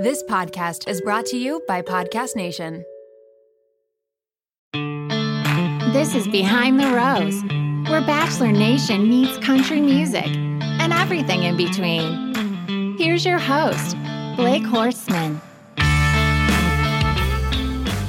This podcast is brought to you by Podcast Nation. This is Behind the Rose, where Bachelor Nation meets country music and everything in between. Here's your host, Blake Horstmann.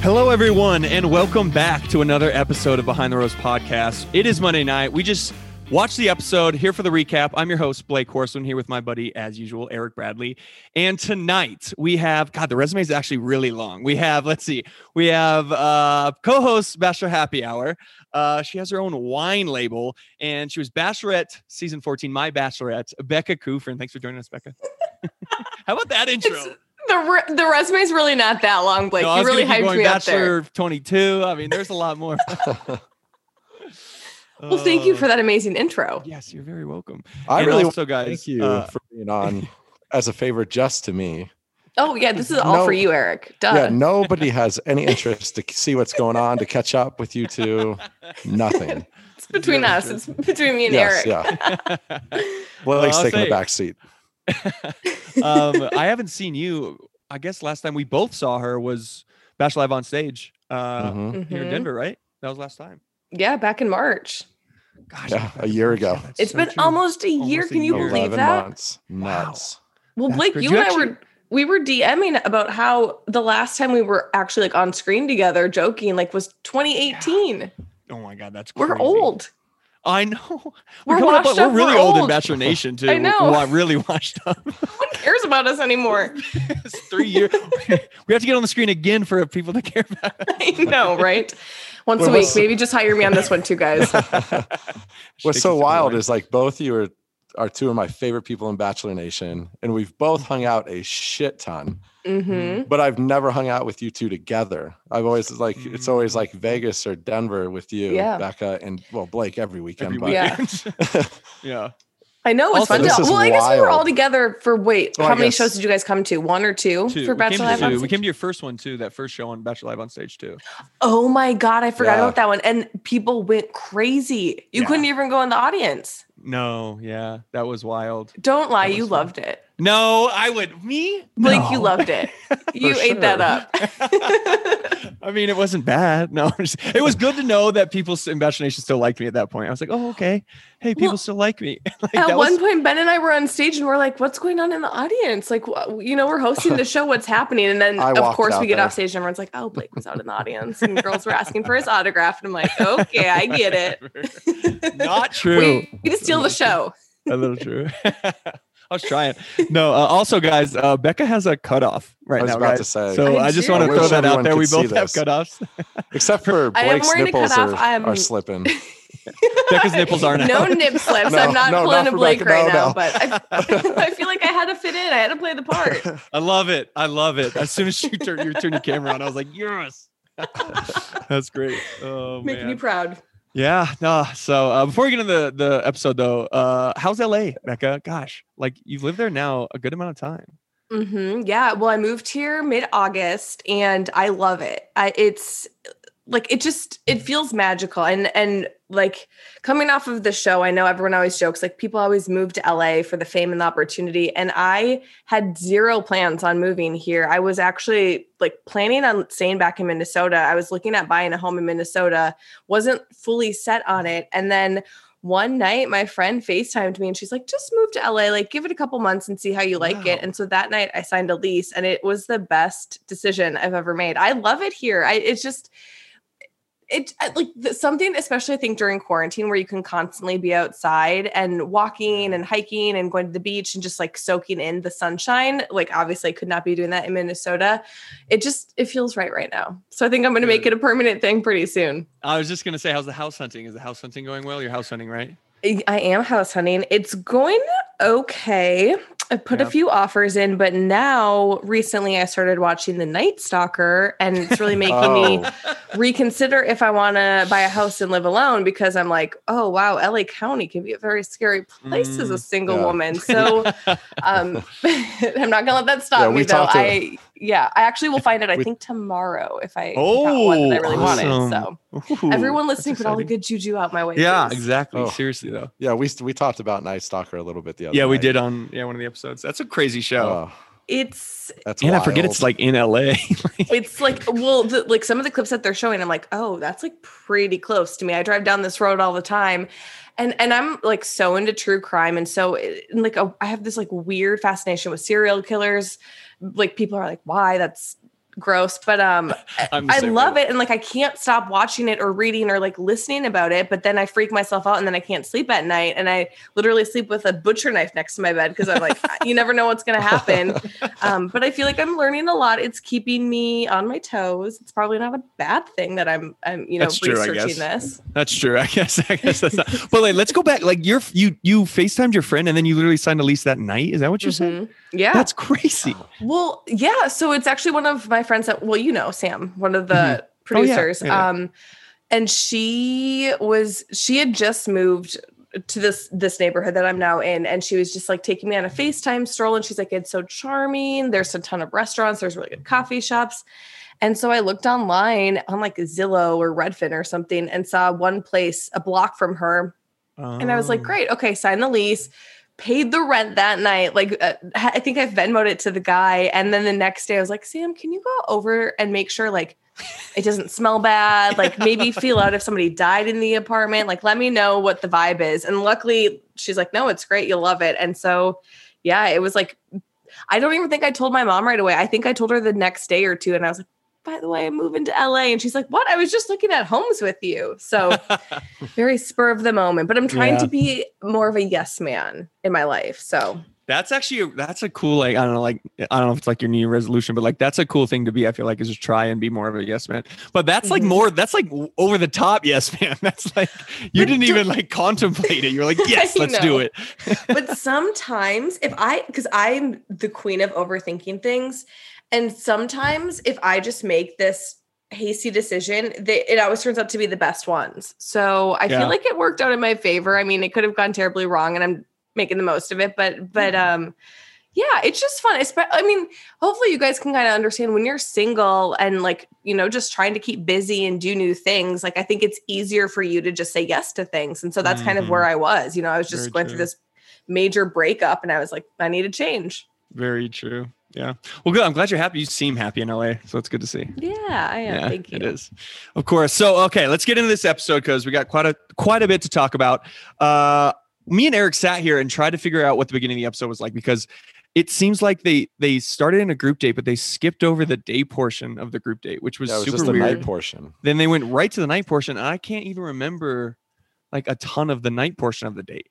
Hello, everyone, and welcome back to another episode of Behind the Rose podcast. It is Monday night. We just watched the episode here for the recap. I'm your host, Blake Horstmann, here with my buddy, as usual, Eric Bradley. And tonight we have, God, the resume is actually really long. We have, let's see, we have uh, co host Bachelor Happy Hour. Uh, she has her own wine label, and she was Bachelorette season 14, My Bachelorette, Becca Kufrin. Thanks for joining us, Becca. How about that intro? It's- the re- the resume is really not that long, Blake. No, you really gonna keep hyped going me up Bachelor there. 22. I mean, there's a lot more. Well, thank you for that amazing intro. Yes, you're very welcome. I And really also, guys, thank you uh, for being on as a favor just to me. Oh yeah, this is all No. for you, Eric. Duh. Yeah, nobody has any interest to see what's going on, to catch up with you two. Nothing. it's between us. true. It's between me and yes, Eric. yeah. Well, Blake's I'll taking say- the back seat. um, I haven't seen you. I guess last time we both saw her was Bachelor Live on stage uh, Mhm. here in Mhm. Denver, right? That was last time. Yeah, back in March. Gosh, Yeah, a year ago. Yeah, that's It's so been true. almost a year. Almost a Can you year. believe that? months. Wow. Nuts. Well, That's Blake, crazy. you You and I were we were DMing about how the last time we were actually like on screen together, joking, like was 2018. Oh my god, that's We're old. I know. We're coming up- washed We're really we're old in old. Bachelor Nation too. I know. Wa- really washed up. No one cares about us anymore. it's three years. we have to get on the screen again for people to care about. us. I know, right? Once Well, a week. Maybe just hire me on this one too, guys. What's so wild is like both you are are two of my favorite people in Bachelor Nation, and we've both hung out a shit ton. hmm But I've never hung out with you two together. I've always like it's Mm. always like Vegas or Denver with you, Yeah. Becca, and well Blake every weekend. every but Yeah. weekend. yeah. I know it's Also, fun. To, well, I guess we were all together for wait. I how many guess- shows did you guys come to? One or two, Two. for Bachelor Live? two. we came to your first one too. That first show on Bachelor Live on stage too. Oh my god, I forgot Yeah. about that one. And people went crazy. You Yeah. couldn't even go in the audience. No, yeah, that was wild. Don't lie, you fun. loved it. No, I would. Me? Blake, you loved it. You ate that up. I mean, it wasn't bad. No, just- it was good to know that people in Bachelor Nation still liked me at that point. I was like, oh, okay. Hey, people Well, still like me. like, At that one was- point, Ben and I were on stage and we're like, what's going on in the audience? Like, wh- you know, we're hosting the show. What's happening? And then, of course, we get there. off stage and everyone's like, oh, Blake was out in the audience. And girls were asking for his autograph. And I'm like, okay, I get it. Not true. We, we to steal the show. a little true. I was trying. No, uh, also, guys, uh, Becca has a cutoff right I was now. about guys. to say. So I I just want to throw that out there. We both have this. cutoffs. Except for I am Blake's wearing a nipples cutoff. are, I'm- are slipping. Becca's nipples aren't No out. nip slips. No, I'm not no, pulling not a for Blake Becca. right No, now, no. but I, I feel like I had to fit in. I had to play the part. I love it. I love it. As soon as you turn, you turn your camera on, I was like, yes. That's great. Oh Making man. me proud. Yeah, no. So uh, before we get into the, the episode, though, uh, how's LA, Becca? Gosh, like you've lived there now a good amount of time. hmm Yeah. Well, I moved here mid August and I love it. I, it's like it just it feels magical and and like coming off of the show i know everyone always jokes like people always move to la for the fame and the opportunity and i had zero plans on moving here i was actually like planning on staying back in minnesota i was looking at buying a home in minnesota wasn't fully set on it and then one night my friend FaceTimed me and she's like, just move to LA, like give it a couple months and see how you like Wow. it. And so that night I signed a lease and it was the best decision I've ever made. I love it here. I it's just it uh, like the, something especially I think during quarantine where you can constantly be outside and walking and hiking and going to the beach and just like soaking in the sunshine. Like obviously I could not be doing that in Minnesota. It just it feels right right now. So I think I'm going to make it a permanent thing pretty soon. I was just gonna say, how's the house hunting? Is the house hunting going well? You're house hunting, right? I am house hunting. It's going okay. I put Yeah. a few offers in, but now recently I started watching The Night Stalker, and it's really making me Oh, reconsider if I want to buy a house and live alone because I'm like, oh wow, LA County can be a very scary place as a Mm, single yeah. woman. So um, I'm not gonna let that stop Yeah, me we though. to- I yeah, I actually will find it. I We- think tomorrow if I Oh, got one that I really wanted. awesome. So Ooh, everyone listening, put all the exciting. good juju out my way. Yeah, please. exactly. Oh. Seriously though. yeah, we we talked about Night Stalker a little bit the other Yeah, we night. did on yeah one of the episodes. That's a crazy show. Oh, it's That's and I forget it's like in LA. it's like well the, like some of the clips that they're showing i'm like oh that's like pretty close to me i drive down this road all the time and and i'm like so into true crime and so and like a, i have this like weird fascination with serial killers like people are like why that's gross but um i love way. it and like i can't stop watching it or reading or like listening about it but then i freak myself out and then i can't sleep at night and i literally sleep with a butcher knife next to my bed because i'm like you never know what's going to happen um, but I feel like I'm learning a lot. It's keeping me on my toes. It's probably not a bad thing that I'm, I'm you know, That's true, I researching guess. this. That's true. I guess. I guess that's not. But like, let's go back. Like, you're you you Facetimed your friend, and then you literally signed a lease that night. Is that what you're saying? Mhm. Yeah. That's crazy. well, yeah. So it's actually one of my friends that, well, you know, Sam, one of the Oh, yeah. producers. Yeah, yeah. Um, and she was, she had just moved to this this neighborhood that I'm now in, and she was just like taking me on a FaceTime stroll, and she's like, "It's so charming. There's a ton of restaurants. There's really good coffee shops." And so I looked online on like Zillow or Redfin or something, and saw one place a block from her And I was like, Oh. great. Okay, sign the lease. Paid the rent that night. Like, uh, I think I Venmoed it to the guy. And then the next day, I was like, Sam, can you go over and make sure, like, it doesn't smell bad? Like, maybe feel out if somebody died in the apartment. Like, let me know what the vibe is. And luckily, she's like, no, it's great. You'll love it. And so, yeah, it was like, I don't even think I told my mom right away. I think I told her the next day or two. And I was like, by the way, I'm moving to LA. And she's like, what? I was just looking at homes with you. So, very spur of the moment, but I'm trying Yeah. to be more of a yes man in my life. So That's actually a, that's a cool like I don't know like I don't know if it's like your New resolution, but like that's a cool thing to be. I feel like is just try and be more of a yes man. But that's like Mhm. more that's like over the top yes man. That's like you But didn't even like contemplate it. You're like yes, let's do it. but sometimes if I because I'm the queen of overthinking things, and sometimes if I just make this hasty decision, they, it always turns out to be the best ones. So I Yeah. feel like it worked out in my favor. I mean, it could have gone terribly wrong, and I'm making the most of it. But but um. Yeah, it's just fun. I mean, hopefully you guys can kind of understand when you're single and like, you know, just trying to keep busy and do new things. Like I think it's easier for you to just say yes to things. And so that's kind of Mhm. where I was. You know, I was just Very going true. through this major breakup and I was like, I need a change. Very true. Yeah. Well, good. I'm glad you're happy. You seem happy in LA, so it's good to see. Yeah, I am. Thank you. It is, of course. So, okay, let's get into this episode because we got quite a quite a bit to talk about. Uh, me and Eric sat here and tried to figure out what the beginning of the episode was like because it seems like they they started in a group date, but they skipped over the day portion of the group date, which was Yeah, it was super just the weird. night portion. Then they went right to the night portion, and I can't even remember like a ton of the night portion of the date.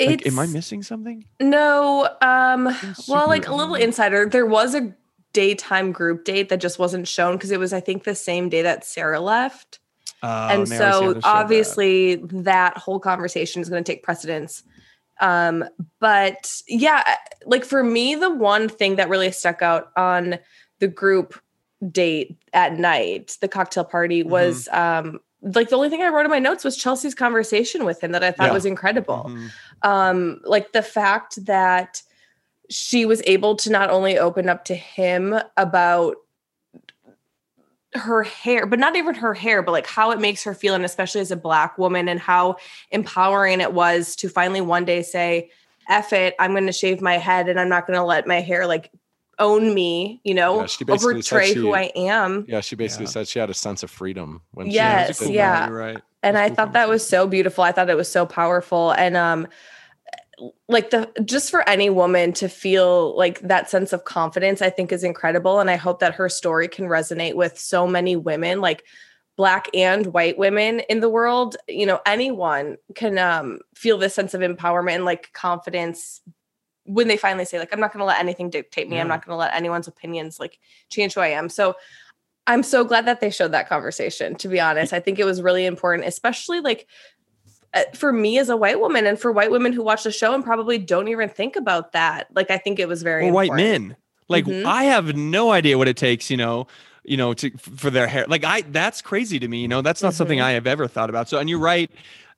Like, am I missing something? No, um, well, like a little insider, there was a daytime group date that just wasn't shown because it was, I think, the same day that Sarah left. Oh, and now I see how so showed that. obviously that. whole conversation is going to take precedence um but yeah like for me the one thing that really stuck out on the group date at night the cocktail party Mm-hmm. was um like the only thing i wrote in my notes was chelsea's conversation with him that i thought Yeah. was incredible Mhm. um like the fact that she was able to not only open up to him about her hair but not even her hair but like how it makes her feel and especially as a black woman and how empowering it was to finally one day say F it i'm going to shave my head and i'm not going to let my hair like own me you know Yeah, she or basically portray she- who i am Yeah, she basically Yeah. said she had a sense of freedom when she Yeah, Yes, it's a yeah. right. and That's i cool thought that was so beautiful i thought it was so powerful and um like the just for any woman to feel like that sense of confidence i think is incredible and i hope that her story can resonate with so many women like black and white women in the world you know anyone can um feel this sense of empowerment and like confidence when they finally say like i'm not going to let anything dictate me. I'm not going to let anyone's opinions like change who i am. So i'm so glad that they showed that conversation to be honest. I think it was really important especially like uh, for me as a white woman and for white women who watch the show and probably don't even think about that. Like i think it was very or white men. Like Mhm. I have no idea what it takes, you know, you know, to for their hair. Like I that's crazy to me, you know. That's not something Mhm. I have ever thought about. So and you're right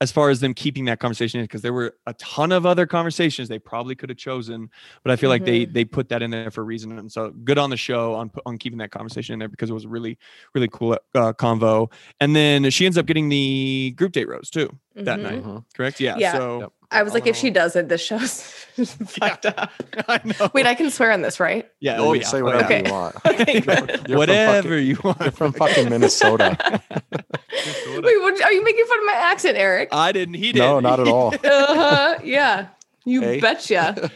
as far as them keeping that conversation because there were a ton of other conversations they probably could have chosen, but I feel like they Mm-hmm. they put that in there for a reason. And so good on the show on on keeping that conversation in there because it was a really really cool uh, convo. And then she ends up getting the group date rose too that Mhm. night, correct? Yeah. Yeah. So Yep. I was like, All if she doesn't, this show's fucked up. I know. Wait, I can swear on this, right? yeah. Yeah, Oh you yeah. say oh, whatever. Okay. you want. Okay, You're good. from Whatever fucking- you want. You're from fucking Minnesota. Minnesota. Wait, what, are you making fun of my accent, Eric? I didn't. He did. no, not at all. Uh-huh, yeah. You Hey. betcha.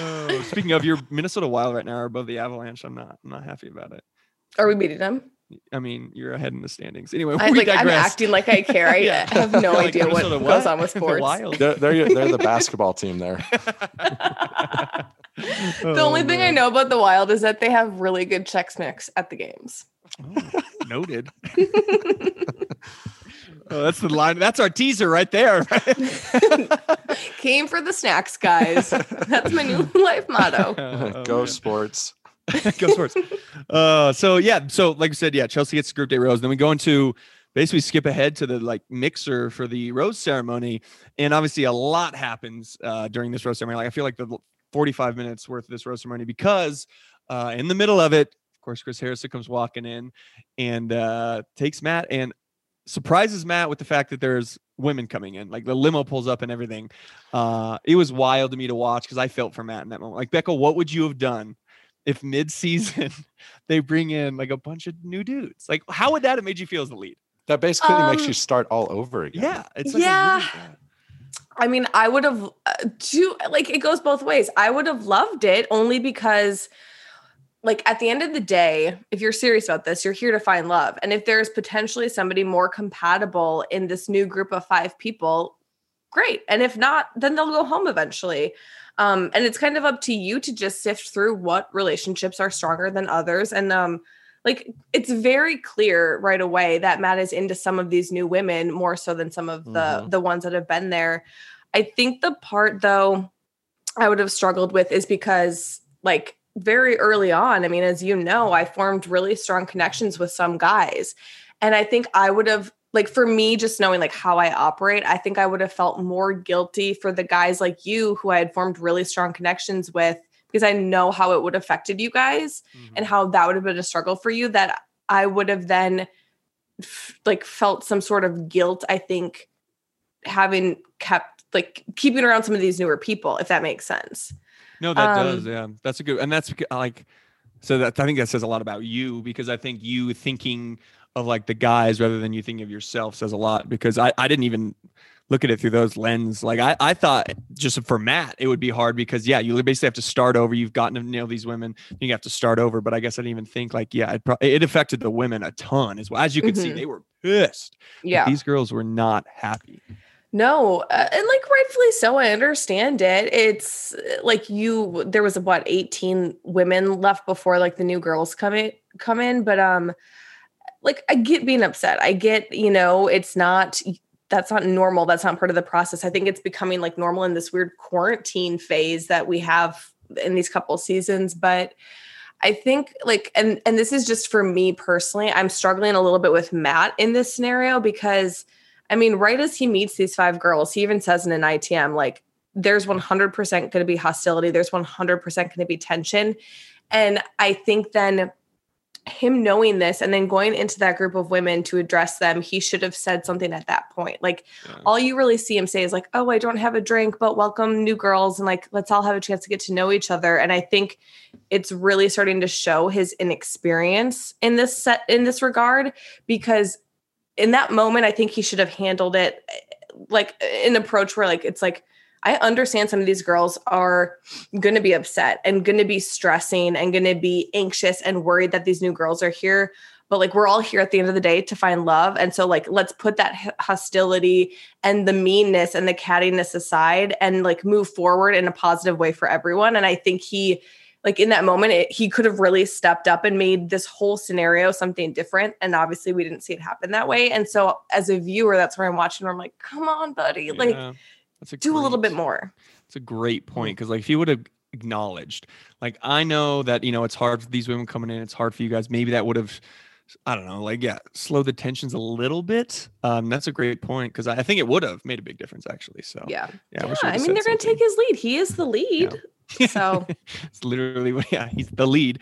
Oh, speaking of your Minnesota Wild right now are above the Avalanche. I'm not. I'm not happy about it. Are we beating them? I mean, you're ahead in the standings. Anyway, I, we like, I'm acting like I care. I Yeah. have no like, idea what Minnesota goes on with The sports. Wild. They're, they're, they're the basketball team there. The Oh, only thing I oh, know about the Wild is that they have really good Chex Mix at the games. Oh, noted. oh, that's the line. That's our teaser right there. Came for the snacks, guys. That's my new life motto. Oh, Go man. sports. Go sports. Uh, so yeah, so like I said, yeah, Chelsea gets group day rose. Then we go into basically skip ahead to the like mixer for the rose ceremony, and obviously a lot happens uh, during this rose ceremony. Like I feel like the 45 minutes worth of this rose ceremony because uh, in the middle of it, of course, Chris Harrison comes walking in and uh, takes Matt and surprises Matt with the fact that there's women coming in. Like the limo pulls up and everything. Uh, it was wild to me to watch because I felt for Matt in that moment. Like Becca, what would you have done if mid-season they bring in like a bunch of new dudes? Like how would that have made you feel as the lead? That basically makes Um, you start all over again. Yeah, it's like Yeah. I mean, I would have uh, do like it goes both ways. I would have loved it only because like at the end of the day, if you're serious about this, you're here to find love. And if there's potentially somebody more compatible in this new group of 5 people, great. And if not, then they'll go home eventually. Um and it's kind of up to you to just sift through what relationships are stronger than others and um like it's very clear right away that Matt is into some of these new women more so than some of the Mhm. the ones that have been there. I think the part though I would have struggled with is because like very early on, I mean as you know, I formed really strong connections with some guys. And I think I would have like for me just knowing like how I operate, I think I would have felt more guilty for the guys like you who I had formed really strong connections with because I know how it would have affected you guys and how that would have been a struggle for you that I would have then f- like felt some sort of guilt I think having kept like keeping around some of these newer people if that makes sense. No, that Um, does. Yeah, that's a good, and that's like, so that I think that says a lot about you because I think you thinking of like the guys rather than you thinking of yourself says a lot because I I didn't even look at it through those lens. Like I I thought just for Matt it would be hard because yeah you basically have to start over. You've gotten to nail these women, you have to start over. But I guess I didn't even think like yeah it pro- it affected the women a ton as well as you could see Mhm. they were pissed. Yeah. these girls were not happy. No, uh, and like rightfully so, I understand it. It's uh, like you there was what 18 women left before like the new girls come in come in, but um like I get being upset. I get, you know, it's not that's not normal. That's not part of the process. I think it's becoming like normal in this weird quarantine phase that we have in these couple seasons, but I think like and and this is just for me personally, I'm struggling a little bit with Matt in this scenario because I mean, right as he meets these five girls, he even says in an ITM, like, there's 100% going to be hostility. There's 100% going to be tension. And I think then him knowing this and then going into that group of women to address them, he should have said something at that point. Like, Yeah. all you really see him say is, like, oh, I don't have a drink, but welcome new girls. And like, let's all have a chance to get to know each other. And I think it's really starting to show his inexperience in this set, in this regard, because in that moment, I think he should have handled it eh, like an approach where like it's like I understand some of these girls are going to be upset and going to be stressing and going to be anxious and worried that these new girls are here. But like we're all here at the end of the day to find love, and so like let's put that hostility and the meanness and the cattiness aside and like move forward in a positive way for everyone. And I think he like in that moment it, he could have really stepped up and made this whole scenario something different and obviously we didn't see it happen that way and so as a viewer that's where i'm watching where i'm like come on buddy like Yeah, that's a do a little bit more It's a great point because, like, if you would have acknowledged, like, I know that you know it's hard for these women coming in. It's hard for you guys. Maybe that would have, I don't know, like, yeah, slow the tensions a little bit. Um, that's a great point because I, I think it would have made a big difference actually. So yeah yeah, I yeah, wish you i mean they're gonna take his lead he is the lead So it's literally what yeah, he's the lead.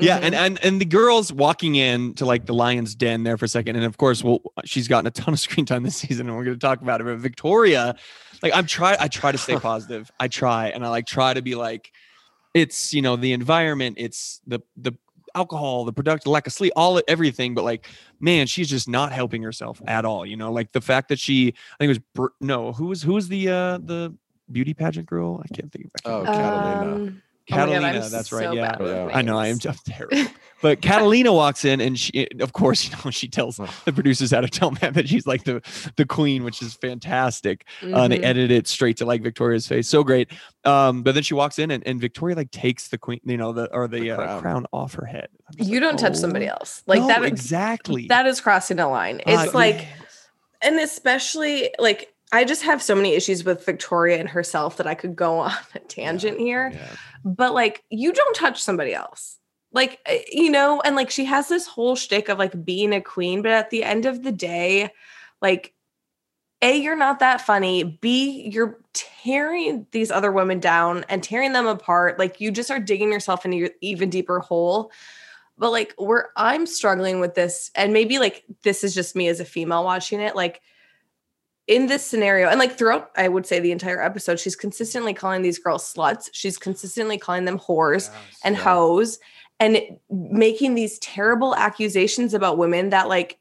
Yeah, and, and and the girls walking in to like the lion's den there for a second, and of course, well, she's gotten a ton of screen time this season, and we're going to talk about it. But Victoria, like I'm try, I try to stay positive. I try, and I like try to be like, it's you know the environment, it's the the alcohol, the product, lack of sleep, all everything. But like, man, she's just not helping herself at all. You know, like the fact that she, I think it was Br- no, who was who was the uh the beauty pageant girl? I can't think of. I Oh, can't remember. Catalina. Um, oh God, Catalina, that's so right. Yeah. Yeah. I know I am names. just terrible. But Catalina walks in and she of course, you know, she tells the producers how to tell Matt that she's like the the queen, which is fantastic. Uh, and they Mhm. edit it straight to like Victoria's face. So great. Um, but then she walks in and, and Victoria like takes the queen, you know, the or the, The uh, crown. crown. off her head. You like, don't touch somebody "Oh." else. Like No, that exactly. That is crossing a line. Uh, It's like yes. and especially like I just have so many issues with Victoria and herself that I could go on a tangent here. Yeah. But like, you don't touch somebody else. Like, uh, you know, and like she has this whole shtick of like being a queen, but at the end of the day, like, A, you're not that funny. B, you're tearing these other women down and tearing them apart. Like, you just are digging yourself into your even deeper hole. But like, where I'm struggling with this, and maybe like this is just me as a female watching it, like, in this scenario, and like throughout, I would say the entire episode, she's consistently calling these girls sluts. She's consistently calling them whores and Yeah. hoes and it- making these terrible accusations about women that like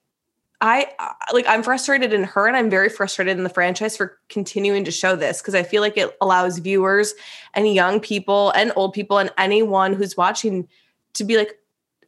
I I- like I'm frustrated in her and I'm very frustrated in the franchise for continuing to show this because I feel like it allows viewers and young people and old people and anyone who's watching to be like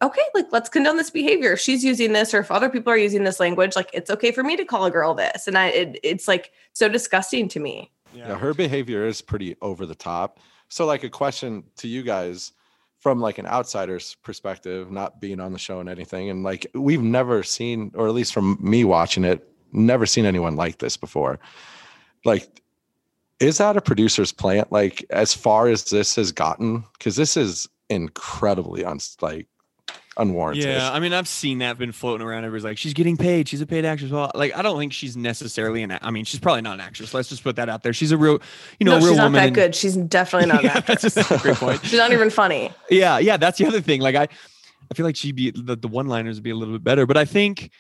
okay like let's condone this behavior. If she's using this or if other people are using this language like it's okay for me to call a girl this. And I it, it's like so disgusting to me. Yeah. Her behavior is pretty over the top. So like a question to you guys from like an outsider's perspective not being on the show and anything and like we've never seen or at least from me watching it never seen anyone like this before. Like is that a producer's plant? Like as far as this has gotten because this is incredibly un- like unwarranted Yeah, I mean, I've seen that been floating around. Everybody's like, she's getting paid. She's a paid actress. Well, like, I don't think she's necessarily an. I mean, she's probably not an actress. Let's just put that out there. She's a real, you know, no a real she's not that and- good she's definitely not yeah, that that's a great point. she's not even funny Yeah, yeah, that's the other thing. Like, I, I feel like she'd be the, the one liners would be a little bit better, but I think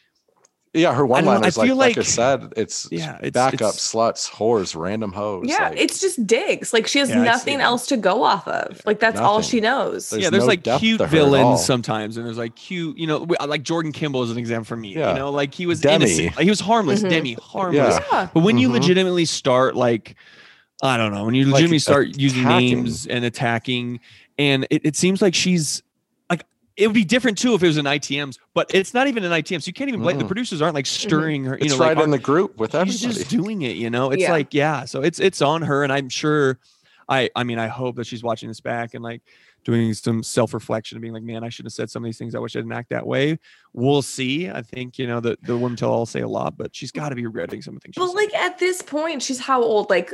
yeah her one don't know, I liners like feel Becca like- said it's Yeah, it's- backup it's- sluts whores random hoes Yeah, like, it's just digs. Like she has Yeah, nothing else to go off of. Like that's all she knows. There's yeah, there's no like cute to her at all. villains sometimes, and there's like cute, you know, like Jordan Kimball is an example for me. Yeah. You know, like he was Demi. innocent, like he was harmless. Mhm. Demi, harmless. Yeah. Yeah. But when you Mhm. legitimately start like, I don't know, when you Like, legitimately start using names and attacking, and it, it seems like she's like it would be different too if it was an ITMs, but it's not even an ITM, so you can't even blame the Mm. producers aren't like stirring her. You it's know, right like, in the group with she's everybody. just doing it. You know, it's Yeah. like yeah, so it's it's on her, and I'm sure. I I mean, I hope that she's watching this back and like doing some self reflection and being like, man, I should have said some of these things. I wish I didn't act that way. We'll see. I think you know the the women tell all say a lot, but she's got to be regretting some of the things. But like at this point, she's how old? Like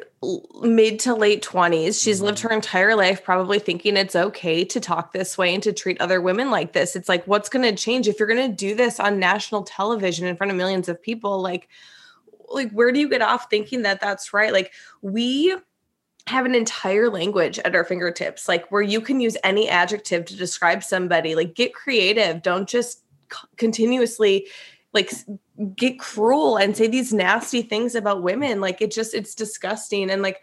mid to late 20s. She's lived Mm-hmm. her entire life probably thinking it's okay to talk this way and to treat other women like this. It's like, what's going to change if you're going to do this on national television in front of millions of people? Like, like where do you get off thinking that that's right? Like we have an entire language at our fingertips, like where you can use any adjective to describe somebody. Like get creative. Don't just c- continuously like get cruel and say these nasty things about women. Like it just it's disgusting. And like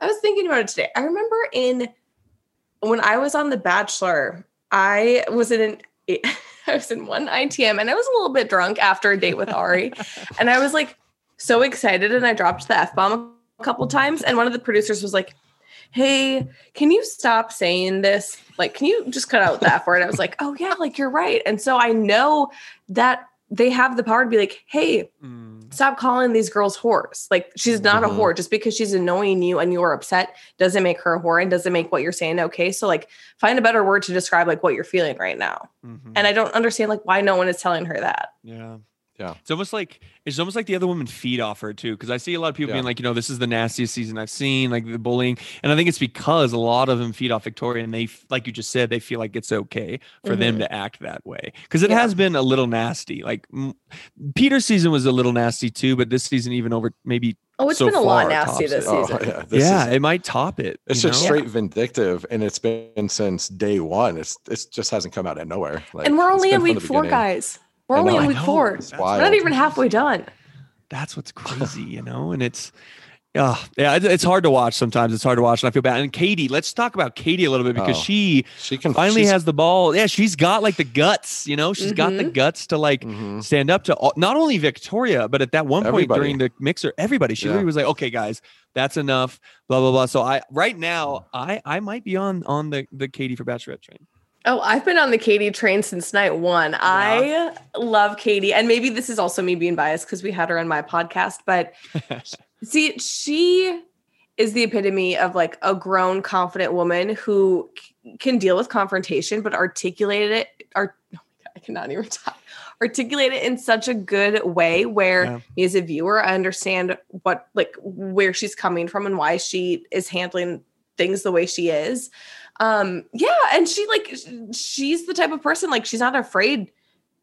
I was thinking about it today. I remember in when I was on The Bachelor, I was in an I was in one ITM and I was a little bit drunk after a date with Ari. and I was like so excited and I dropped the F bomb a couple times. And one of the producers was like, Hey, can you stop saying this? Like, can you just cut out the F word? I was like, Oh, yeah, like you're right. And so I know that they have the power to be like, Hey, Mm. stop calling these girls whores. Like she's not Mhm. a whore just because she's annoying you and you're upset doesn't make her a whore and doesn't make what you're saying okay. So like find a better word to describe like what you're feeling right now. Mhm. And I don't understand like why no one is telling her that. Yeah. Yeah. It's almost like it's almost like the other women feed off her too. Cause I see a lot of people Yeah. being like, you know, this is the nastiest season I've seen, like the bullying. And I think it's because a lot of them feed off Victoria and they, like you just said, they feel like it's okay for them Mhm. to act that way. Cause it Yeah. has been a little nasty. Like mm, Peter's season was a little nasty too, but this season, even over maybe Oh, it's so been a lot far nasty this it. Oh, season. yeah. This yeah, is- it might top it. it's just know? straight vindictive, and it's been since day one. It's it just hasn't come out of nowhere. Like, and we're only in week the four, beginning. guys. We're only know, in week four. We're not even halfway done. That's what's crazy, you know, and it's. Uh, yeah, it's hard to watch sometimes. It's hard to watch, and I feel bad. And Katie, let's talk about Katie a little bit because Oh. she She can finally has the ball. Yeah, she's got like the guts, you know, She's got the Mhm. guts to like Mhm. stand up to all, not only Victoria, but at that one point Everybody. during the mixer, everybody. She Yeah. literally was like, "Okay, guys, that's enough." Blah blah blah. So I right now, I I might be on on the the Katie for Bachelorette train. Oh, I've been on the Katie train since night one. I love Katie. And maybe this is also me being biased because we had her on my podcast. But see, she is the epitome of like a grown, confident woman who c- can deal with confrontation, but articulate it. Art, oh my God, I cannot even talk. Articulate it in such a good way where Yeah. me as a viewer, I understand what like where she's coming from and why she is handling things the way she is um yeah and she like she's the type of person like she's not afraid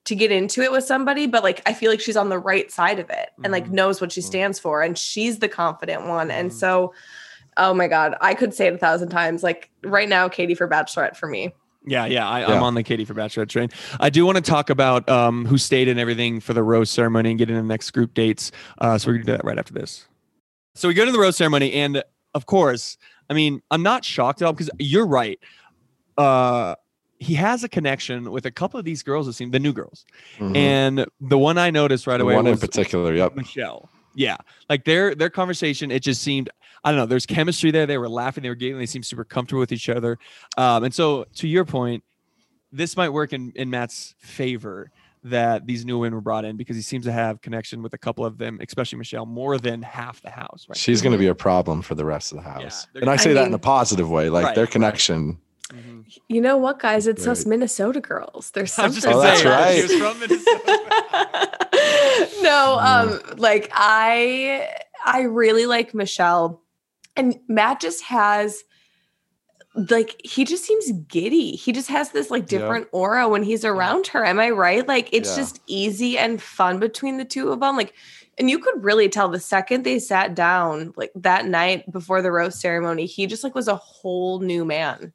to get into it with somebody but like i feel like she's on the right side of it and like Mhm. knows what she Mhm. stands for and she's the confident one and Mhm. so oh my god i could say it a thousand times like right now katie for bachelorette for me Yeah, yeah, I, Yeah. I'm on the Katie for Bachelorette train. I do want to talk about um, who stayed and everything for the rose ceremony and get into the next group dates. Uh, so we're gonna do that right after this. So we go to the rose ceremony, and of course, I mean, I'm not shocked at all because you're right. Uh, he has a connection with a couple of these girls. It seems the new girls, Mhm. and the one I noticed right The away one in particular. Yep. Michelle. Yeah, like their their conversation, it just seemed I don't know. There's chemistry there. They were laughing. They were giggling. They seemed super comfortable with each other. Um, and so, to your point, this might work in in Matt's favor that these new women were brought in because he seems to have connection with a couple of them, especially Michelle, more than half the house. Right. She's going to be a problem for the rest of the house. they're and I say I that in a positive way. Like Right, their right. connection. Mhm. you know what guys it's us minnesota girls there's I was something Oh, that's say, right. From Minnesota. no, Mm. um, like I I really like Michelle. And Matt just has like he just seems giddy. He just has this like Yeah. different aura when he's around her. Am I right? Like it's Yeah. just easy and fun between the two of them. Like and you could really tell the second they sat down like that night before the rose ceremony, he just like was a whole new man.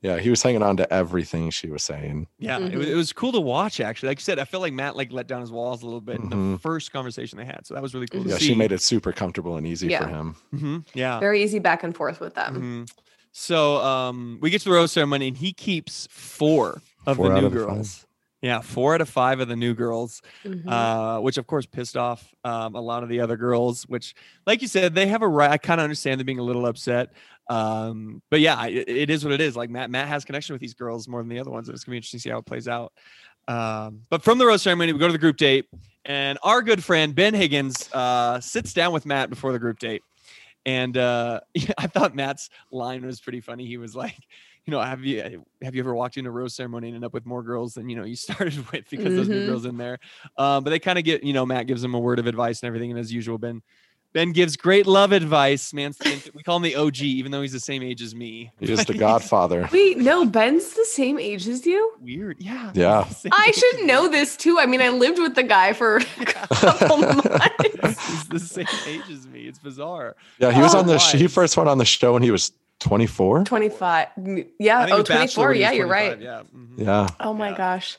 Yeah, he was hanging on to everything she was saying. Yeah, it, was, it was cool to watch. Actually, like you said, I feel like Matt like let down his walls a little bit in the Mhm. first conversation they had. So that was really cool. To Yeah, see. she made it super comfortable and easy Yeah. for him. Mhm, Yeah. Very easy back and forth with them. So um, we get to the rose ceremony, and he keeps four of Four the new of the five. girls. Yeah, four out of five of the new girls, Mhm. uh, which of course pissed off um, a lot of the other girls. Which, like you said, they have a right. I kind of understand them being a little upset. Um, but yeah, it, it is what it is. Like Matt, Matt has connection with these girls more than the other ones. It's gonna be interesting to see how it plays out. Um, but from the rose ceremony, we go to the group date, and our good friend Ben Higgins uh, sits down with Matt before the group date. And uh, I thought Matt's line was pretty funny. He was like, you know, have you have you ever walked into a rose ceremony and ended up with more girls than you know you started with because those new Mhm. girls in there? Um, but they kind of get, you know, Matt gives him a word of advice and everything, and as usual, Ben Ben gives great love advice. Man, we call him the OG, even though he's the same age as me. He is the godfather. Wait, no, Ben's the same age as you? Weird, yeah. Yeah. he's the same I should know this too. I mean, I lived with the guy for a couple months. He's the same age as me. It's bizarre. Yeah, he was Oh, on the sh- he first went on the show when he was 24. 25. Yeah. think Oh, 24. Yeah, you're right. Yeah. mhm. Yeah. Oh my Yeah. gosh.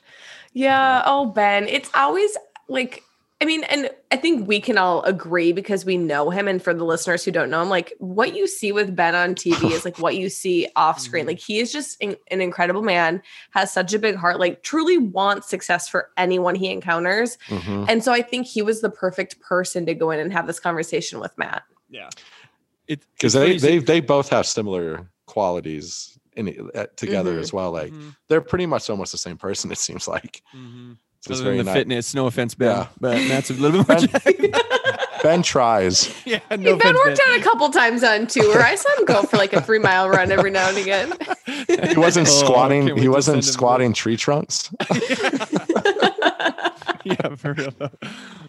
Yeah. Oh, Ben. It's always like, I mean, and I think we can all agree because we know him. And for the listeners who don't know him, like what you see with Ben on TV is like what you see off screen. Mhm. Like he is just an, an incredible man, has such a big heart, like truly wants success for anyone he encounters. Mhm. And so I think he was the perfect person to go in and have this conversation with Matt. Yeah. Because they they they both have similar qualities in uh, together Mhm. as well. Like Mhm, they're pretty much almost the same person. It seems like. It's just Other than the nice. fitness, no offense, Ben, Yeah. but Matt's a little bit more. Ben- Ben tries. yeah, no ben offense, worked out a couple times on tour. I saw him go for like a three mile run every now and again. He wasn't Oh, squatting. He wasn't squatting tree trunks. yeah, for real. though.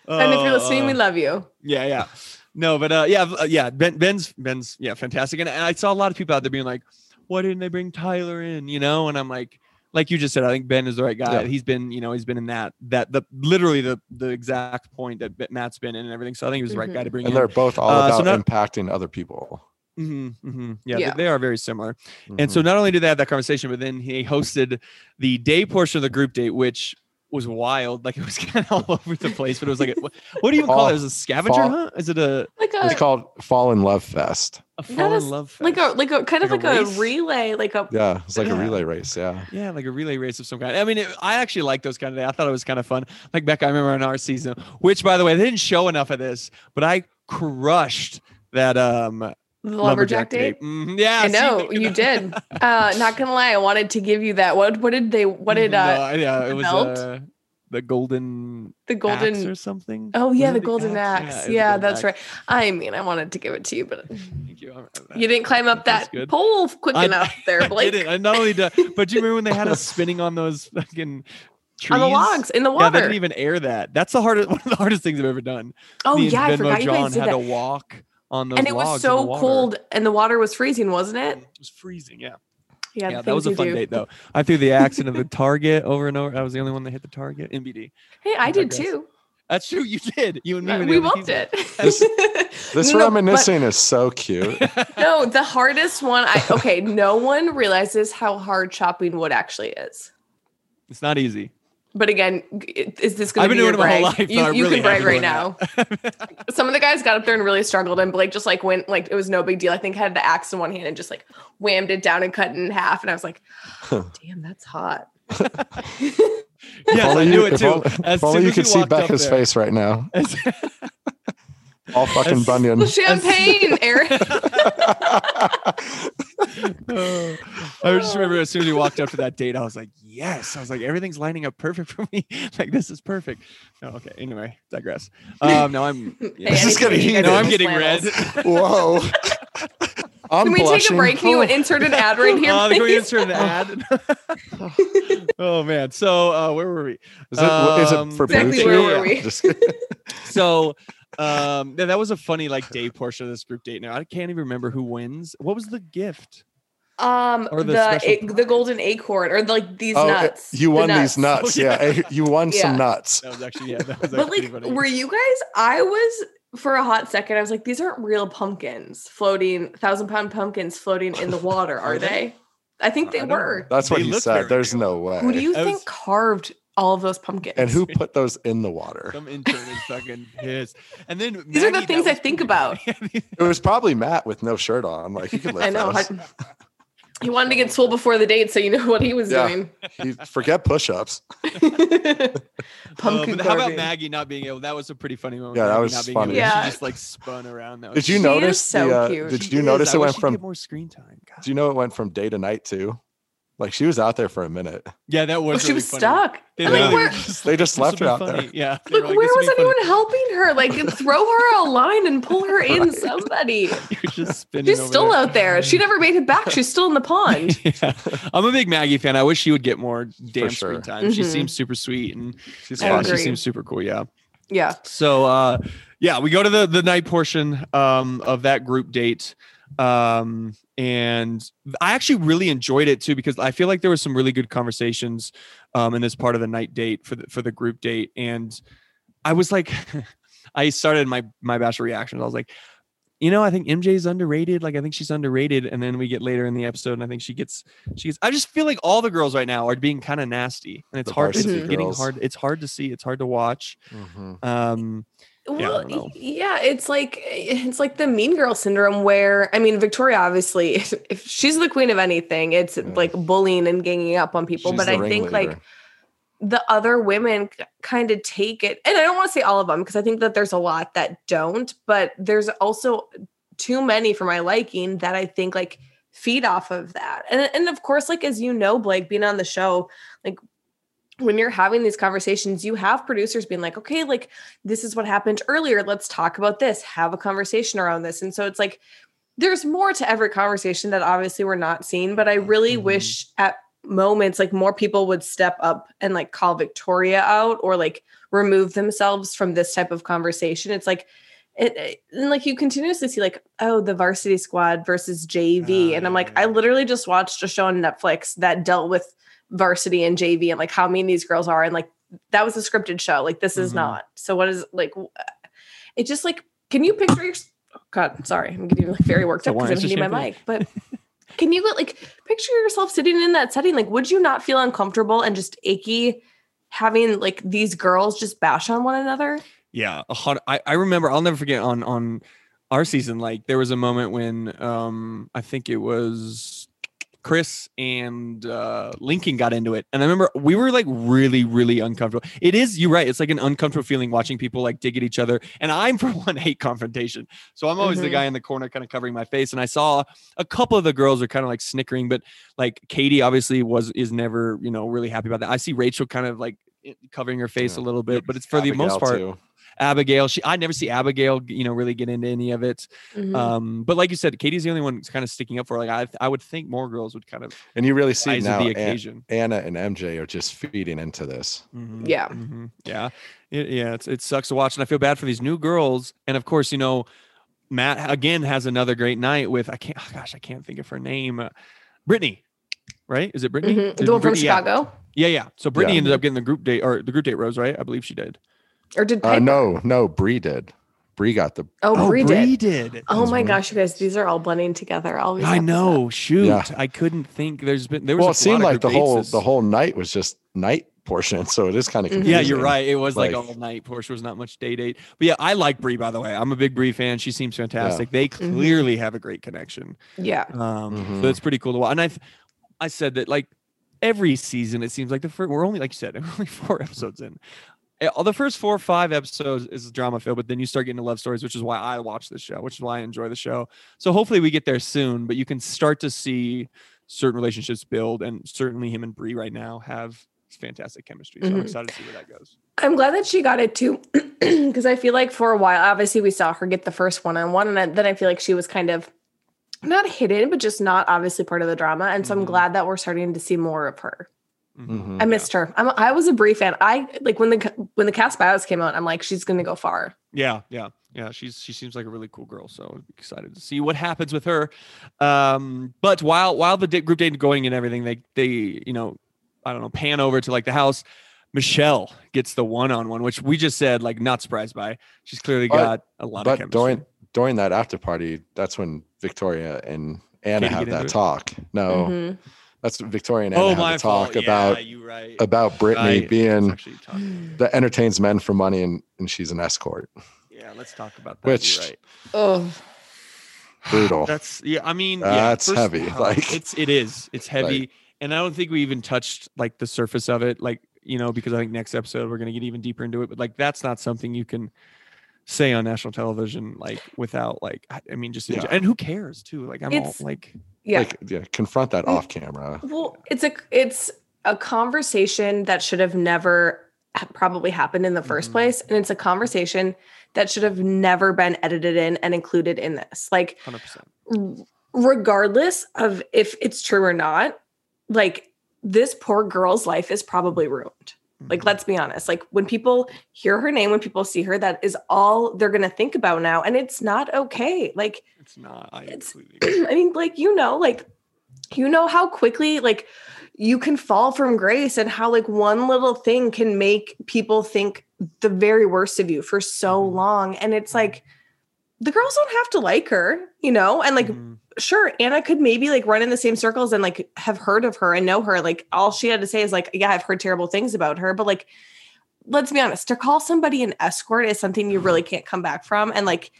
and if you're listening, we uh, love you. Yeah, yeah. No, but uh, yeah, uh, yeah. Ben, Ben's, Ben's, yeah, fantastic. And, and I saw a lot of people out there being like, "Why didn't they bring Tyler in?" You know, and I'm like, like you just said, I think Ben is the right guy. Yeah. He's been, you know, he's been in that that the literally the the exact point that Matt's been in and everything. So I think he was the right guy to bring and in. they're both all Uh, so about not- impacting other people. hmm hmm Yeah, they- Yeah. they are very similar. And Mhm. so not only did they have that conversation, but then he hosted the day portion of the group date, which was wild. Like it was kind of all over the place, but it was like, a, what, what do you even call it? Fall- Is it a scavenger fall- hunt? Is it a, Like a it's called Fall in Love Fest. A fall in love? like a like a kind of Like like a a, relay, like a Yeah, it's like Yeah. a relay race. Yeah. Yeah, like a relay race of some kind. I mean, it, I actually like those kind of. I thought it was kind of fun. Like Becca, I remember in our season, which by the way, they didn't show enough of this, but I crushed that um the lumberjack date. Mhm, Yeah, I know you about- did. Uh, not gonna lie, I wanted to give you that. What what did they? What did No, uh, yeah, it was uh, the golden the axe golden? or something. Oh yeah, the golden axe. was the Yeah, golden that's axe. right. I mean, I wanted to give it to you, but Thank you. you didn't climb up that pole quick I- enough there, I Blake. didn't. I not only did, but do you remember when they had us spinning on those fucking trees? On the logs in the water. Yeah, they didn't even air that. That's the hardest, one of the hardest things I've ever done. oh Me yeah, I forgot you John guys did had that. to walk on those And it was so cold, and the water was freezing, wasn't it? It was freezing. Yeah, Yeah, yeah, that was a fun do. date though. I threw the axe into the target over and over. I was the only one that hit the target. NBD. Hey, I did digress. too. That's true. You did. You and me. Uh, we only both did. This- This No, no, but- reminiscing is so cute. No, the hardest one. I okay. No one realizes how hard chopping wood actually is. It's not easy. But again, is this going to been be your doing my whole brag? life. You, you really can brag right now. Some of the guys got up there and really struggled, and Blake just like went like it was no big deal. I think had the axe in one hand and just like whammed it down and cut it in half. And I was like, "Damn, that's hot." yes, I knew you- it too. only- As if only you could see Becca's there- face right now. as- All fucking As- bunion. Champagne, Eric. Oh, I just remember as soon as we walked up to that date, I was like, yes. I was like, everything's lining up perfect for me. like, this is perfect. No, okay. Anyway, digress. Um, no, I'm. Yeah. This is getting you guys no. I'm getting red. Whoa. I'm Can we take a break? Can you insert an ad right here, Uh, can we please? insert an ad? oh man. So uh, where were we? Is it, is Um, it for Exactly blue where chew? were we? Just. So um, yeah, that was a funny like day portion of this group date. Now I can't even remember who wins. What was the gift? Um, Or the the special a- the golden acorn or like these Oh, nuts. you The won these nuts. Oh, Yeah. eh, You won Yeah. some nuts. That was actually yeah. That was But like, funny. were you guys? I was for a hot second. I was like, these aren't real pumpkins floating, thousand pound pumpkins floating in the water, are Are they? they? I think they don't know. were. That's what They he said. There's real. no way. Who do you I think was- carved all of those pumpkins? and who put those in the water? Some intern is fucking pissed. And then These are the things I think pretty about. It was probably Matt with no shirt on. Like he could lift I know. those. I- he wanted to get swole before the date, so you know what he was Yeah. doing. He, forget push-ups. Pumpkin Uh, how about. Maggie not being able? That was a pretty funny moment. Yeah, that Maggie was not being funny. Able, Yeah. She just like spun around. That Did you She is notice so the? Uh, cute. did She you is. notice I it went from? more screen time? God. Do you know it went from day to night too? Like she was out there for a minute. Yeah, that was. Oh, she really was funny. stuck. They And, like, literally where- just They just left her out funny." there. Yeah. they Like, where was be funny." anyone helping her? Like, throw her a line and pull her in. Somebody. You're just spinning. She's over still there. out there. She never made it back. She's still in the pond. yeah. I'm a big Maggie fan. I wish she would get more damn sure. screen time. She Mhm. seems super sweet and She's I fun. she seems super cool. Yeah. Yeah. So uh yeah, we go to the the night portion um of that group date. Um and I actually really enjoyed it too because I feel like there was some really good conversations um in this part of the night date for the for the group date and I was like I started my my bachelor reactions. I was like you know, I think MJ is underrated. Like, I think she's underrated. And then we get later in the episode, and I think she gets, she gets. I just feel like all the girls right now are being kind of nasty, and it's The hard. It's getting hard. It's hard to see. It's hard to watch. Mhm. Um, Well, don't yeah, it's like it's like the mean girl syndrome where I mean Victoria obviously if, if she's the queen of anything, it's Yeah. like bullying and ganging up on people. She's but I think like the other women kind of take it and i don't want to say all of them because i think that there's a lot that don't but there's also too many for my liking that i think like feed off of that and, and of course like as you know blake being on the show like when you're having these conversations you have producers being like okay like this is what happened earlier. Let's talk about this. Have a conversation around this. And so it's like there's more to every conversation that obviously we're not seeing but i really Mhm. wish at moments like more people would step up and like call victoria out or like remove themselves from this type of conversation. It's like it, and like you continuously see like oh the varsity squad versus jv Ah, and i'm like yeah. i literally just watched a show on netflix that dealt with varsity and JV and like how mean these girls are and like that was a scripted show. Like this is Mhm. not. So what is like? It just like can you picture your? oh God, sorry, I'm getting like very worked up because I'm hitting my mic. But can you like picture yourself sitting in that setting? Like, would you not feel uncomfortable and just achy having like these girls just bash on one another? Yeah, a hot. I, I remember. I'll never forget on on our season. Like there was a moment when um I think it was Chris and uh Lincoln got into it, and I remember we were like really really uncomfortable. It is you're right. It's like an uncomfortable feeling watching people like dig at each other, and I'm for one hate confrontation, so I'm always the Mhm. guy in the corner kind of covering my face. And I saw a couple of the girls are kind of like snickering, but like Katie obviously was is never you know really happy about that. I see Rachel kind of like covering her face a little bit, but it's for the most part. too. Abigail. She I never see Abigail, you know, really get into any of it. Mhm. Um, but like you said, Katie's the only one kind of sticking up for. her. Like I, I would think more girls would kind of And you really see now the An- occasion. Anna and MJ are just feeding into this. Mhm, Yeah. mhm, yeah, it, yeah. It's, it sucks to watch, and I feel bad for these new girls. And of course, you know, Matt again has another great night with I can't. Oh gosh, I can't think of her name. Uh, Brittany, right? Is it Brittany? Mhm. The one from Brittany- yeah. Chicago, Yeah, yeah. So Brittany Yeah. ended up getting the group date or the group date rose, right? I believe she did. Or did Uh, no, no, Bree did. Bree got the. Oh, Brie did. did. Oh That's my weird. gosh, you guys, these are all blending together. All I episodes. know. Shoot, Yeah. I couldn't think. There's been there was. Well, it seemed like the group whole dates the whole night was just night portion, so it is kind of Mhm. confusing. Yeah, you're right. It was like, Like- all night. portion was not much day date, but yeah, I like Brie. By the way, I'm a big Brie fan. She seems fantastic. They Mm-hmm. clearly have a great connection. Yeah. Um, Mhm. so it's pretty cool to watch. And I, I said that like every season, it seems like the first. We're only like you said, we're only four episodes in. Eh, all The first four or five episodes is drama filled, but then you start getting to love stories, which is why I watch this show, which is why I enjoy the show. So hopefully we get there soon, but you can start to see certain relationships build, and certainly him and Brie right now have fantastic chemistry. So I'm Mhm. excited to see where that goes. I'm glad that she got it too, because I feel like for a while, obviously, we saw her get the first one on one, and then- I feel like she was kind of not hidden, but just not obviously part of the drama. And so I'm Mhm. glad that we're starting to see more of her. Mhm. Mhm. I missed her. I'm, I was a Brie fan. I like when the when the cast bios came out. I'm like, she's gonna go far. Yeah, yeah, yeah. She's she seems like a really cool girl. So excited to see what happens with her. Um, but while while the di- group date going and everything, they they you know, I don't know, pan over to like the house. Michelle gets the one on one, which we just said like not surprised by. She's clearly But- got a lot of But chemistry. during during that after party, that's when Victoria and Anna Katie have that into it? talk. No, Mhm. That's Victoria and Anna oh have my the talk fault. about yeah, you right. about Brittany Right. Being that entertains men for money and, and she's an escort. yeah, let's talk about that. Which- right. Oh, Brutal. That's yeah. I mean, yeah, That's first- heavy, like- it's it is. It's heavy, and I don't think we even touched like the surface of it. Like you know, because I think next episode we're gonna get even deeper into it. But like that's not something you can say on national television like without like I I mean just Yeah. and who cares too. Like I'm all like yeah. Like yeah, confront that Mm. off camera. Well, it's a it's a conversation that should have never probably happened in the 1st Mhm. place, and it's a conversation that should have never been edited in and included in this. Like, hundred percent. regardless of if it's true or not, like this poor girl's life is probably ruined. Mm-hmm. Like, let's be honest. Like, when people hear her name, when people see her, that is all they're gonna think about now, and it's not okay. Like, it's not. I it's- I mean, like, you know, like, you know how quickly, like, you can fall from grace and how, like, one little thing can make people think the very worst of you for so Mhm. long. And it's like, the girls don't have to like her, you know? And, like, Mhm. sure, Anna could maybe, like, run in the same circles and, like, have heard of her and know her. Like, all she had to say is, like, yeah, I've heard terrible things about her. But, like, let's be honest, to call somebody an escort is something you really can't come back from. And, like,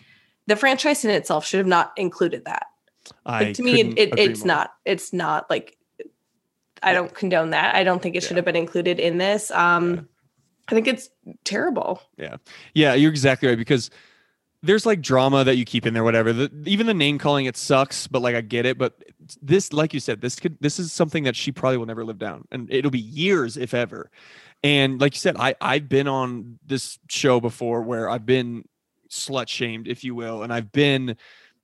the franchise in itself should have not included that I like to me it, it, it's more. not it's not like i Yeah. don't condone that i don't think it should Yeah. have been included in this um Yeah. i think it's terrible Yeah. Yeah, you're exactly right because there's like drama that you keep in there, whatever. The, even the name calling it sucks, but like I get it. But this, like you said, this could this is something that she probably will never live down, and it'll be years if ever. And like you said, I I've been on this show before where I've been slut shamed, if you will, and I've been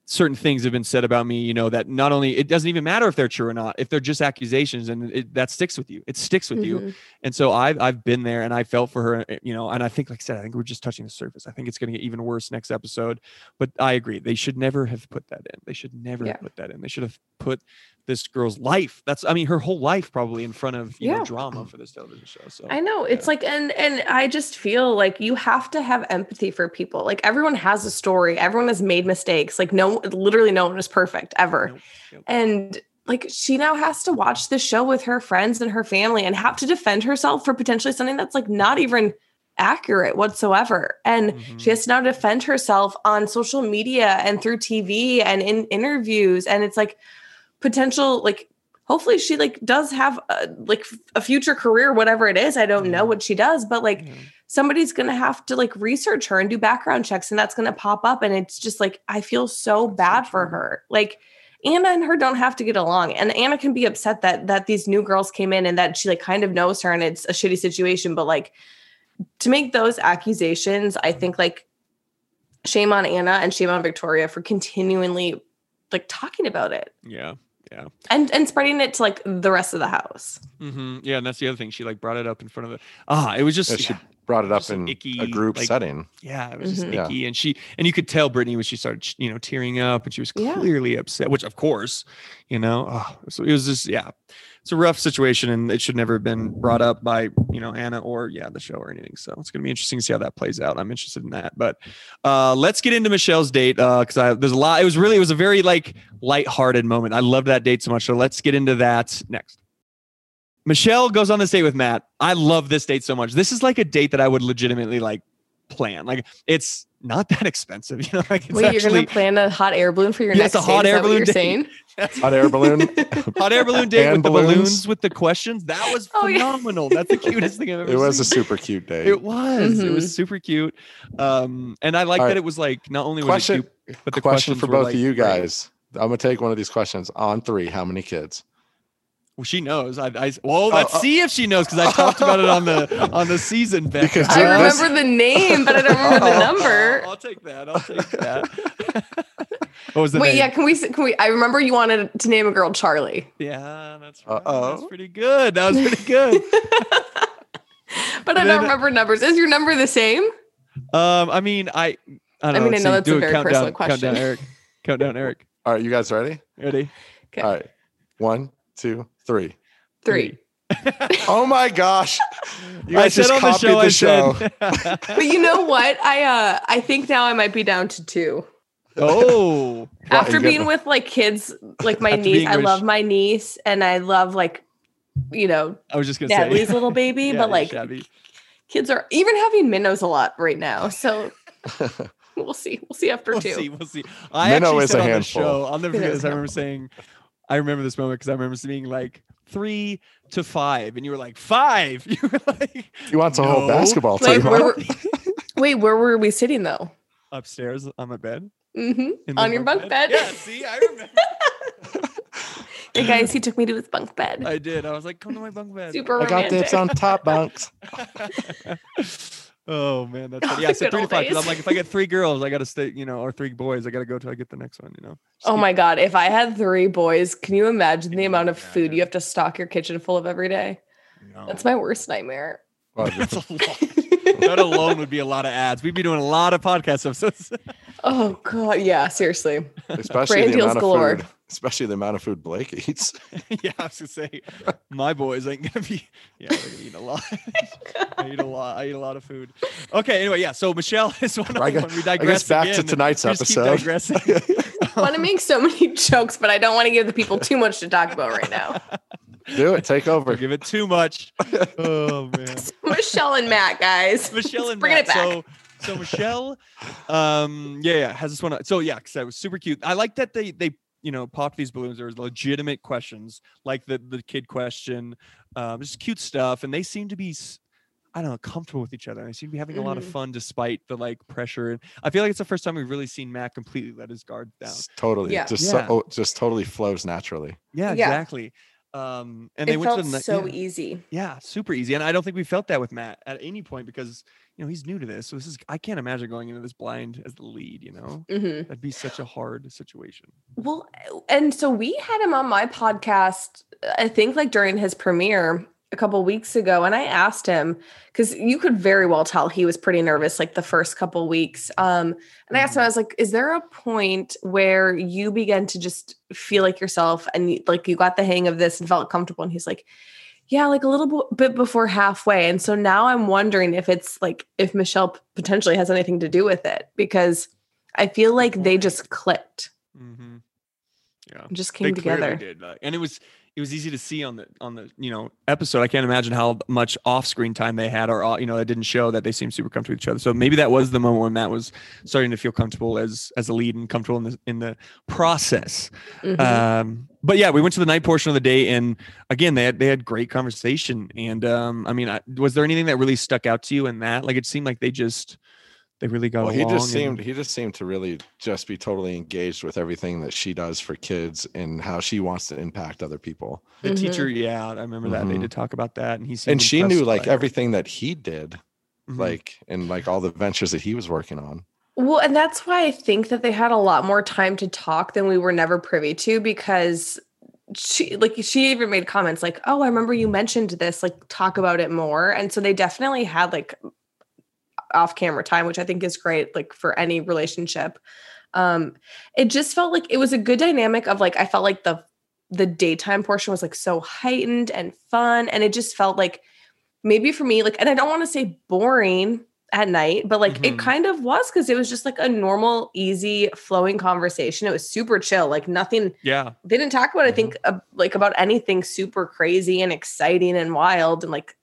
certain things have been said about me, you know, that not only it doesn't even matter if they're true or not, if they're just accusations, and it, that sticks with you, it sticks with you. Mhm. And so I've I've been there and I felt for her, eh, you know, and I think, like I said, I think we're just touching the surface. I think it's going to get even worse next episode. But I agree, they should never have put that in. They should never Yeah. have put that in. They should have put this girl's life. That's I mean her whole life probably in front of you Yeah. know drama for this television show. So I know it's like and and I just feel like you have to have empathy for people. Like everyone has a story. Everyone has made mistakes. Like no literally no one is perfect ever. Nope. Yep. And like she now has to watch the show with her friends and her family and have to defend herself for potentially something that's like not even accurate whatsoever. And Mhm. she has to now defend herself on social media and through TV and in interviews. And it's like potential, like, hopefully she like does have a, like a future career, whatever it is. I don't know what she does, but like Yeah. somebody's to have to like research her and do background checks and that's to pop up. And it's just like, I feel so bad for her. Like, Anna and her don't have to get along. And Anna can be upset that that these new girls came in and that she like kind of knows her and it's a shitty situation. But like to make those accusations, I mm-hmm. think like shame on Anna and shame on Victoria for continually like talking about it yeah. Yeah. and and spreading it to like the rest of the house. hmm Yeah, and that's the other thing. She like brought it up in front of the ah, it was just Yeah, she yeah, brought it up in icky, a group like, setting. yeah, it was just Mhm. Yeah. icky, and she and you could tell Brittany when she started, you know, tearing up, and she was Yeah. clearly upset. Which, of course, you know, oh, so it was just yeah, it's a rough situation, and it should never have been brought up by you know Anna or yeah the show or anything. So it's gonna be interesting to see how that plays out. I'm interested in that, but uh, let's get into Michelle's date because I there's a lot. It was really it was a very like lighthearted moment. I love that date so much. So let's get into that next. Michelle goes on this date with Matt. I love this date so much. This is like a date that I would legitimately like plan. Like it's not that expensive, you know. Like it's Wait, you're gonna plan a hot air balloon for your next date. Yes, a hot date? Air balloon you're date. saying? Hot air balloon. hot air balloon date And with the balloons. balloons with the questions. That was Oh, yeah. phenomenal. That's the cutest thing I've ever it was a super cute day. It was. It Mhm. was super cute. Um, and I like All that right. it was like not only was question it cute, but the question for both like, of you great. guys. I'm gonna take one of these questions on three. How many kids? Well, she knows. I, I well, let's oh. see if she knows because I talked about it on the on the season. Becca. Because I Dude, this- remember the name, but I don't remember the Uh-oh. number. I'll take that. I'll take that. what was the Wait, name? yeah, can we can we I remember you wanted to name a girl Charlie. Yeah, that's right. Uh-oh. That's pretty good. That was pretty good. But I don't remember numbers. Is your number the same? Um, I mean, I, I, don't I mean, know. I know that's do a very countdown, personal Countdown, question. Eric. Countdown, Eric. All right, you guys ready? Ready? Okay. All right. One, two, three. Three. Oh my gosh. You I guys said just on the copied show. I the show. said. But you know what? I uh I think now I might be down to two. oh, After being get- with like kids, like my After niece, I love my niece and I love like you know, I was just gonna Natalie's say. little baby, Yeah, but like shabby. kids are even having minnows a lot right now. So we'll see. We'll see after We'll two. see. We'll see. I Minnow actually is said a on the handful. show. I'll never forget this. is remember saying, I remember this moment because I remember being like three to five, and you were like five. You were like He wants a whole No. basketball Wait, team. where were, wait, where were we sitting though? upstairs on my bed. Mm-hmm. On your bunk bed? Yeah. See, I remember. Hey guys, he took me to his bunk bed. I did. I was like, come to my bunk bed. Super I got romantic. dibs on top bunks. Oh man, that's funny. Yeah, I said Good three to old five. 'cause I'm like, if I get three girls, I gotta stay, you know, or three boys, I gotta go till I get the next one. You know. Just Oh keep- my god, if I had three boys, can you imagine the amount of food imagine? you have to stock your kitchen full of every day? No. That's my worst nightmare. Well, That's a lot. that alone would be a lot of ads. We'd be doing a lot of podcast episodes. Oh god, yeah, seriously. especially Brand the deals amount of galore. food. Especially the amount of food Blake eats. yeah, I was gonna say, my boys ain't gonna be. Yeah, they're gonna eat a lot. I eat a lot. I eat a lot of food. Okay. Anyway, yeah. So Michelle is one of I the guess- we I digress guess back to tonight's We just keep episode. digressing. I want to make so many jokes, but I don't want to give the people too much to talk about right now. Do it. Take over. Don't give it too much. Oh man. Michelle and Matt, guys. Michelle Let's and bring Matt. it back. So, so Michelle, um, yeah, yeah, has this one. So yeah, because that was super cute. I like that they they you know popped these balloons. There was legitimate questions, like the the kid question, um, just cute stuff, and they seem to be. I don't know, comfortable with each other. They seem to be having a lot of Mhm. fun despite the like pressure. I feel like it's the first time we've really seen Matt completely let his guard down. S- Totally. Yeah. Just Yeah. So, oh, just totally flows naturally. Yeah, Yeah. exactly. Um, and they It went felt to the, so yeah. easy. Yeah, super easy. And I don't think we felt that with Matt at any point because you know he's new to this. So this is I can't imagine going into this blind as the lead, you know? hmm That'd be such a hard situation. Well, and so we had him on my podcast, I think like during his premiere. A couple weeks ago and I asked him because you could very well tell he was pretty nervous like the first couple weeks. Um, and I asked him, I was like, is there a point where you began to just feel like yourself and like you got the hang of this and felt comfortable? And he's like, yeah, like a little bit before halfway. And so now I'm wondering if it's like if Michelle potentially has anything to do with it because I feel like they just clicked, Mm-hmm. Yeah. just came clearly together. Did. like- and it was it was easy to see on the on the you know episode. I can't imagine how much off screen time they had, or uh, you know, it didn't show that they seemed super comfortable with each other. So maybe that was the moment when Matt was starting to feel comfortable as as a lead and comfortable in the in the process. Mhm. Um, but yeah, we went to the night portion of the day, and again, they had they had great conversation. And um, I mean, I, was there anything that really stuck out to you in that? Like, it seemed like they just they really got Well, he just seemed and- he just seemed to really just be totally engaged with everything that she does for kids and how she wants to impact other people. the Mhm. teacher. Yeah, I remember that they Mhm. did talk about that, and he seemed And she knew like everything that he did, Mhm. like and like all the ventures that he was working on. Well, and that's why I think that they had a lot more time to talk than we were never privy to because she like she even made comments like, "Oh, I remember you mentioned this, like talk about it more." And so they definitely had like off camera time, which I think is great like for any relationship. Um it just felt like it was a good dynamic of like I felt like the the daytime portion was like so heightened and fun and it just felt like maybe for me like and I don't want to say boring at night, but like Mhm. it kind of was because it was just like a normal, easy, flowing conversation. It was super chill, like nothing. yeah, They didn't talk about, I think, uh, like about anything super crazy and exciting and wild, and like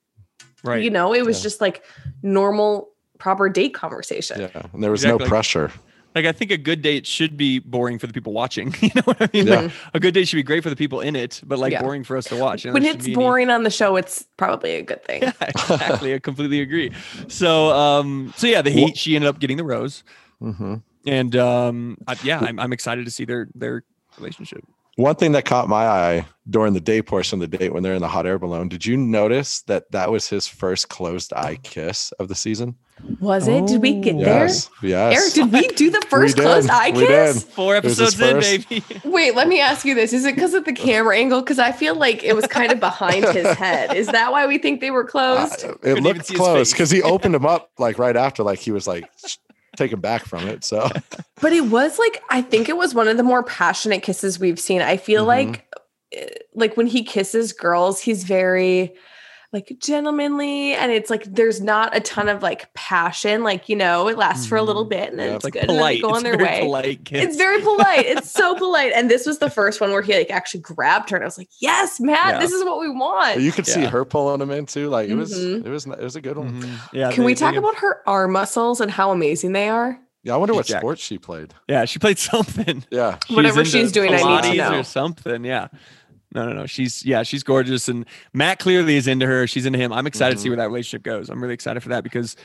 right. you know, it was Yeah. just like normal, proper date conversation. Yeah, and there was Exactly. no pressure. like I think a good date should be boring for the people watching. You know what I mean? Yeah. Like, a good date should be great for the people in it, but like Yeah. boring for us to watch. You know, When it's be any- boring on the show, it's probably a good thing. Yeah, exactly. I completely agree. So, um, so yeah, the heat. She ended up getting the rose, hmm and um, I, yeah, I'm, I'm excited to see their their relationship. One thing that caught my eye during the day portion of the date when they're in the hot air balloon, did you notice that that was his first closed eye kiss of the season? Was it? Did we get Oh. there? Yes, yes. Eric, did we do the first closed eye We kiss? did. Four It was his episodes in, first- baby. Wait, let me ask you this. Is it because of the camera angle? Because I feel like it was kind of behind his head. Is that why we think they were Uh, closed? it even looked see close because he opened them up like right after, like he was like taken back from it. So But it was like I think it was one of the more passionate kisses we've seen. I feel Mhm. like like when he kisses girls, he's very like gentlemanly and it's like there's not a ton of like passion. Like, you know, it lasts for a little Mhm. bit and then Yeah. it's It's like good and then they go on their way. polite kiss. It's very polite. It's so polite. And this was the first one where he like actually grabbed her and I was like, Yes, Matt, Yeah. this is what we want. you could see her pulling him in too. Like it was, Mhm. it was, it was a good one. Mhm. Yeah. Can they- we talk give- about her arm muscles and how amazing they are? Yeah, I wonder what jacked. sport she played. Yeah, she played something. Yeah, Whatever she's doing, I need to know. or something. Yeah. No, no, no. She's yeah, she's gorgeous, and Matt clearly is into her. She's into him. I'm excited to see Mhm. where that relationship goes. I'm really excited for that because,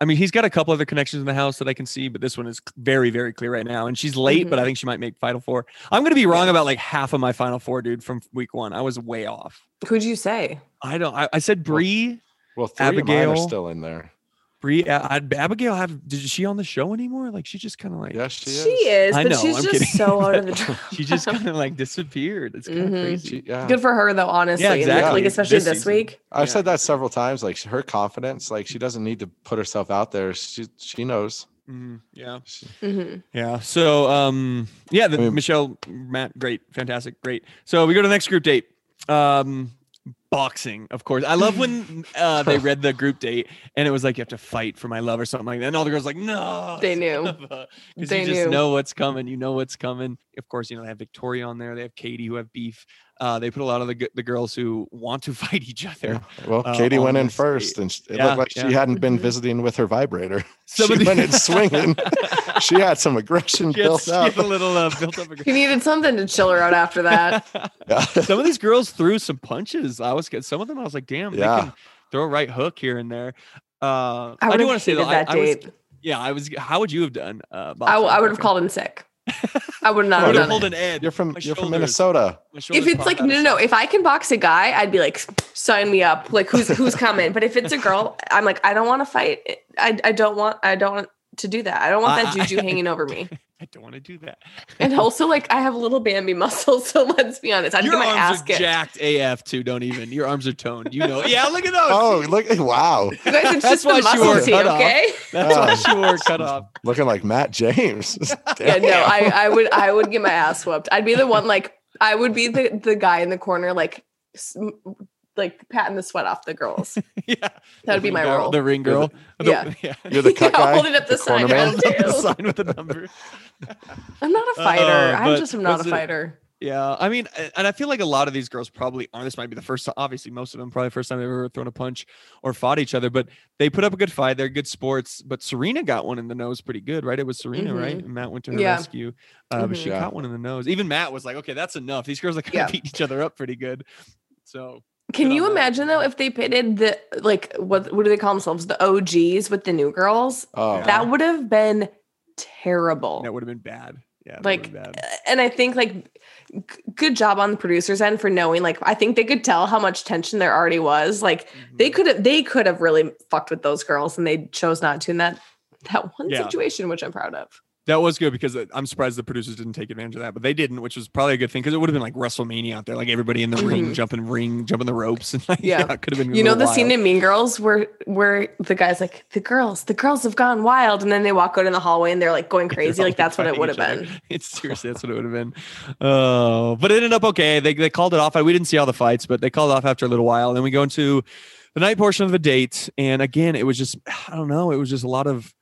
I mean, he's got a couple other connections in the house that I can see, but this one is very, very clear right now. And she's late, but I think she might make Final Four. I'm gonna be wrong about like half of my Final Four, dude, from week one. I was way off. Who'd you say? I don't. I, I said Bree. well, three of mine Abigail. are still in there. Bree. uh, I, Abigail. Have did she on the show anymore? Like she just kind of like Yes, she is. She is, I but know, she's I'm just kidding. so out of the draft. she just kind of like disappeared. It's kind of Mhm. crazy. She, yeah. Good for her though, honestly. and, exactly. Like especially This this, week. I've Yeah. said that several times. Like her confidence, like she doesn't need to put herself out there. She she knows. Mhm, Yeah. She- hmm Yeah. So um yeah, the I mean- Michelle, Matt, great, fantastic, great. So we go to the next group date. Um boxing, of course. I love when uh they read the group date and it was like you have to fight for my love or something like that. And all the girls like, no. They knew. Because They you just knew. know what's coming. You know what's coming. Of course, you know, they have Victoria on there, they have Katie who have beef. Uh, they put a lot of the the girls who want to fight each other. Yeah. Well, uh, Katie went in this first, and it Yeah, looked like she hadn't been visiting with her vibrator. Some she went in swinging. she had some aggression She built had up. a little uh, built up. He needed something to chill her out after that. Yeah. some of these girls threw some punches. I was get some of them. I was like, damn, Yeah. they can throw a right hook here and there. Uh, I I, do want to say hated though, I, that I was, date. yeah, I was. How would you have done? Uh, I, w- I would have called in sick. I would not I have would have done pulled it. an Ed. You're from My you're from Minnesota. If it's like no, no, no. If I can box a guy, I'd be like, sign me up. Like who's who's coming? But if it's a girl, I'm like, I don't want to fight. I I don't want I don't want to do that. I don't want that I- I- juju hanging over me. I don't want to do that. And also, like, I have little Bambi muscles, so let's be honest. I'd Your get my ass arms are kicked. jacked AF too. Don't even. Your arms are toned. You know. Yeah, look at those. Oh, look! Wow, You guys, it's That's just the why she wore muscle tee, cut off. okay? That's why she wore cut off. looking like Matt James. Yeah, no, I, I would, I would get my ass whooped. I'd be the one, like, I would be the the guy in the corner, like, s- like patting the sweat off the girls. Yeah, That would be my girl- role. The ring girl. The- Yeah. yeah. You're the cut Yeah, guy. holding up the corner sign. man? Yeah. the sign with the number. I'm not a fighter. Uh, I'm but just not was a it- fighter. Yeah, I mean, and I feel like a lot of these girls probably aren't. This might be the first time. Obviously, most of them probably the first time they've ever thrown a punch or fought each other. But they put up a good fight. They're good sports. But Serena got one in the nose pretty good, right? It was Serena, right? And Matt went to her Mm-hmm. Yeah. rescue, uh, but Mhm. she Yeah. got one in the nose. Even Matt was like, "Okay, that's enough. These girls are kind Yeah. of beating each other up pretty good." So Can you imagine though if they pitted the like what what do they call themselves the OGs with the new girls? Oh, Yeah. That would have been terrible. that would have been bad. Yeah, like, bad. and I think like g- good job on the producers end for knowing. Like, I think they could tell how much tension there already was. Like, they Mhm. could have they could have really fucked with those girls, and they chose not to in that that one Yeah. situation, which I'm proud of. That was good because I'm surprised the producers didn't take advantage of that, but they didn't, which was probably a good thing because it would have been like WrestleMania out there, like everybody in the ring Mhm. jumping ring, jumping the ropes, and like Yeah. yeah, could have been. You know the scene in Mean Girls where where the guy's like, the girls, the girls have gone wild, and then they walk out in the hallway and they're like going crazy. Like that's what it would have been. It's seriously that's what it would have been. Oh, but it ended up okay. They they called it off. We didn't see all the fights, but they called it off after a little while. And then we go into the night portion of the date, and again, it was just I don't know. It was just a lot of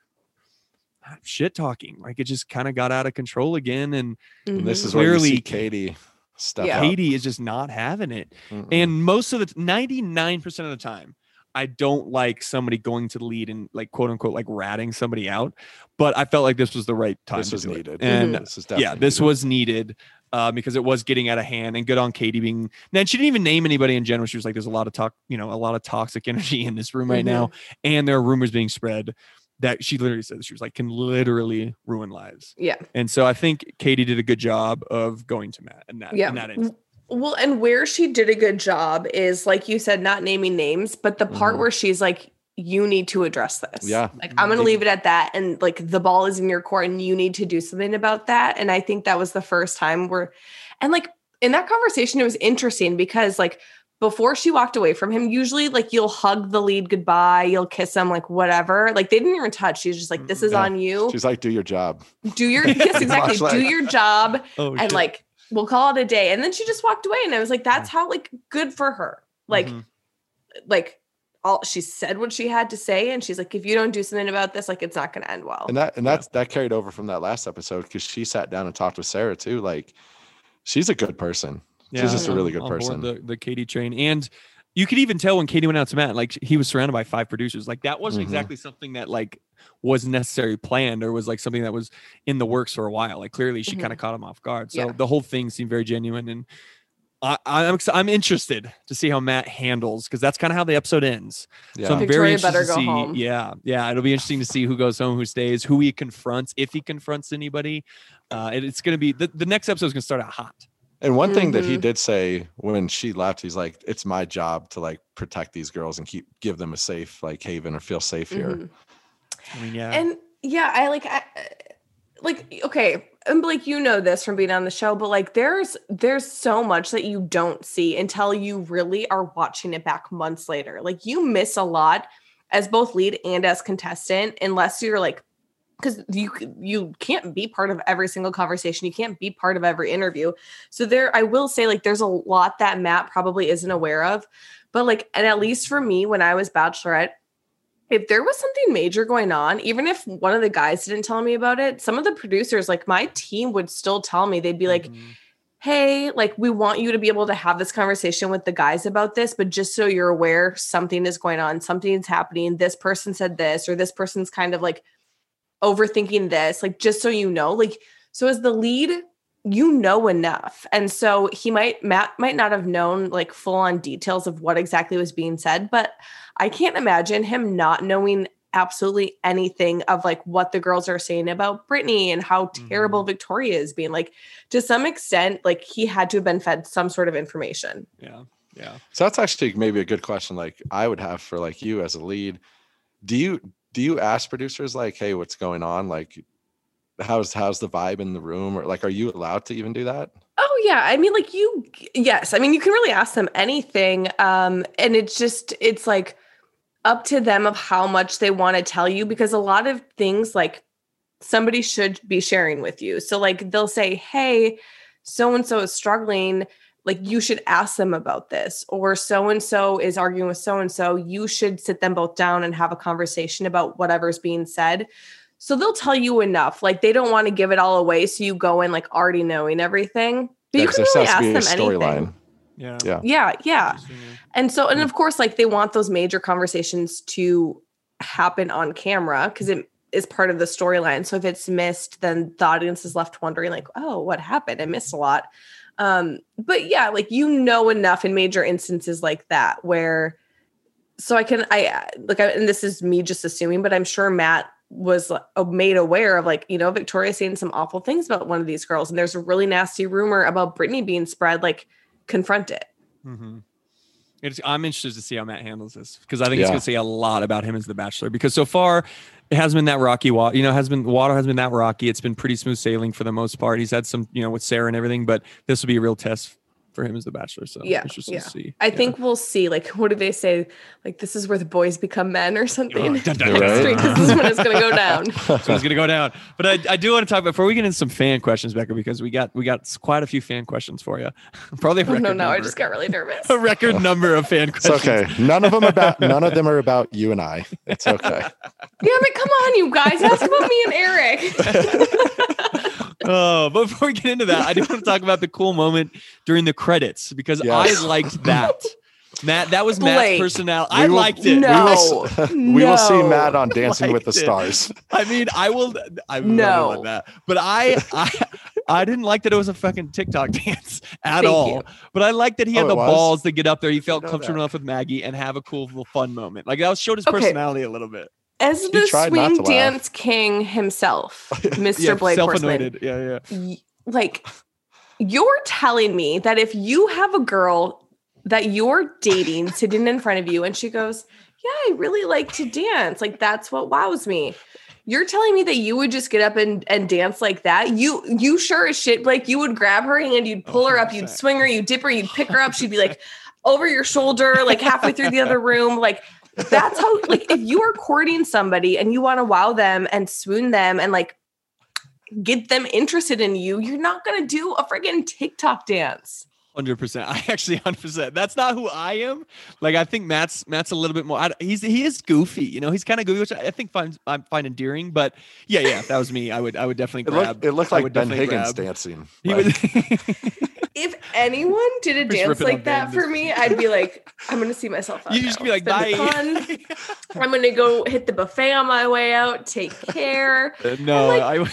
shit talking. Like it just kind of got out of control again, and And this is where you Clearly- see Katie step Yeah. Katie is just not having it. Mm-mm. And most of the 99% of the time, I don't like somebody going to the lead and like quote unquote like ratting somebody out. But I felt like this was the right time. this was do it. needed. And Mhm. this is yeah, this needed. was needed uh, because it was getting out of hand and good on Katie being now she didn't even name anybody in general. She was like, there's a lot of talk, you know, a lot of toxic energy in this room right now. And there are rumors being spread that she literally said she was like can literally ruin lives. Yeah. And so I think Katie did a good job of going to Matt and that Yeah. in that instance. Well, and where she did a good job is like you said, not naming names, but the part Mhm. where she's like, you need to address this. Yeah. Like, I'm going to Mhm. leave it at that. And like, the ball is in your court and you need to do something about that. And I think that was the first time where, and like in that conversation, it was interesting because like, before she walked away from him, usually like you'll hug the lead goodbye, you'll kiss him, like whatever. Like they didn't even touch. She's just like, this is Yeah. on you. She's like, do your job. Do your yes, exactly. Do your job Oh, and shit. like we'll call it a day and then she just walked away and i was like that's how like good for her like Mhm. like all she said what she had to say and she's like if you don't do something about this like it's not going to end well And that and that's that carried over from that last episode because she sat down and talked with Sarah too. Like, she's a good person. She's just a I'm really good on board person. The, the Katie train, and you could even tell when Katie went out to Matt, like he was surrounded by five producers. Like that wasn't Mhm. exactly something that like was necessarily planned or was like something that was in the works for a while. Like clearly, she Mhm. kind of caught him off guard. So Yeah. the whole thing seemed very genuine, and I, I'm I'm interested to see how Matt handles because that's kind of how the episode ends. Yeah. So I'm Victoria very interested to see. home. Yeah, yeah, it'll be interesting to see who goes home, who stays, who he confronts, if he confronts anybody. Uh, and it's going to be the, the next episode is going to start out hot. And one thing that he Mhm. did say when she left, he's like, "It's my job to like protect these girls and keep give them a safe like haven or feel safe here." Mhm. I mean, yeah, and yeah i like I, like okay and like you know this from being on the show but like there's there's so much that you don't see until you really are watching it back months later like you miss a lot as both lead and as contestant unless you're like because you you can't be part of every single conversation you can't be part of every interview so there i will say like there's a lot that matt probably isn't aware of but like and at least for me when i was bachelorette if there was something major going on, even if one of the guys didn't tell me about it, some of the producers, like my team, would still tell me. They'd be like, Mhm. hey, like we want you to be able to have this conversation with the guys about this, but just so you're aware, something is going on, something's happening. This person said this, or this person's kind of like overthinking this, like just so you know. Like, so as the lead, you know enough. And so he might, Matt might not have known like full on details of what exactly was being said, but I can't imagine him not knowing absolutely anything of like what the girls are saying about Brittany and how terrible mm-hmm. Victoria is being. Like to some extent, like he had to have been fed some sort of information. yeah, yeah. So that's actually maybe a good question. Like I would have for like you as a lead. Do you do you ask producers like, "Hey, what's going on?" Like, how's how's the vibe in the room? Or like are you allowed to even do that? Oh yeah, I mean like you yes, I mean you can really ask them anything um and it's just it's like up to them of how much they want to tell you because a lot of things like somebody should be sharing with you. So like they'll say, "Hey, so and so is struggling, like you should ask them about this." Or so and so is arguing with so and so, you should sit them both down and have a conversation about whatever's being said. So they'll tell you enough. Like they don't want to give it all away so you go in like already knowing everything. But Yeah, you 'cause can there really ask to be a them anything. storyline Yeah. yeah Yeah, yeah. Yeah. And so, and of course, like they want those major conversations to happen on camera because it is part of the storyline. So if it's missed, then the audience is left wondering, like, oh, what happened? I missed a lot. Um, but yeah, like you know enough in major instances like that where so I can I like I, and this is me just assuming, but I'm sure Matt was made aware of like, you know, Victoria saying some awful things about one of these girls, and there's a really nasty rumor about Brittany being spread, like confront it. Mm-hmm. It's, I'm interested to see how Matt handles this because I think it's going to say a lot about him as the Bachelor. Because so far, it has been that rocky. Water, you know, has been water has been that rocky. It's been pretty smooth sailing for the most part. He's had some, you know, with Sarah and everything, but this will be a real test for him as the Bachelor. So Yeah, interesting yeah. to see. I Yeah. think we'll see. Like, what do they say? Like, this is where the boys become men or something. Dun, dun, dun, Right. Street, this is when it's gonna go down. so it's gonna go down. But I, I do want to talk before we get into some fan questions, Becca, because we got we got quite a few fan questions for you. Probably Oh, record no, no, I just got really nervous. a record oh. number of fan it's questions. okay none of them about none of them are about you and i it's okay Damn it! Come on, you guys, ask about me and Eric. Oh, but before we get into that, I do want to talk about the cool moment during the credits because Yes. I liked that. Matt, that was Matt's personality. I will- liked it. No. we will, s- we will see matt on dancing with the Liked it. stars I mean, I will. I will No. love that. But I, I, I didn't like that it was a fucking TikTok dance at Thank all. you. But I liked that he oh, had Oh, the was? balls to get up there. He felt comfortable that. enough with Maggie and have a cool, little fun moment. Like that showed his Okay. personality a little bit. As the swing dance king himself, Mr. Yeah, Blake Horstmann. Yeah, yeah. like you're telling me that if you have a girl that you're dating sitting in front of you and she goes, Yeah, I really like to dance, like that's what wows me. You're telling me that you would just get up and, and dance like that? You you sure as shit, like you would grab her hand, you'd pull her up, you'd swing her, you'd dip her, you'd pick her up, she'd be like over your shoulder, like halfway through the other room. Like that's how like if you are courting somebody and you want to wow them and swoon them and like get them interested in you, you're not gonna do a friggin' TikTok dance. Hundred percent. I actually hundred percent. That's not who I am. Like I think Matt's Matt's a little bit more. I, he's he is goofy. You know, he's kind of goofy, which I I think find I find endearing. But yeah, yeah, if that was me, I would I would definitely it grab. looked, it looked I like would ben definitely higgins grab. dancing He Like, was. If anyone did a Just dance like that for me, I'd be like, I'm gonna see myself out. you just now. be like, It's bye. I'm gonna go hit the buffet on my way out. Take care. Uh, no, like- I.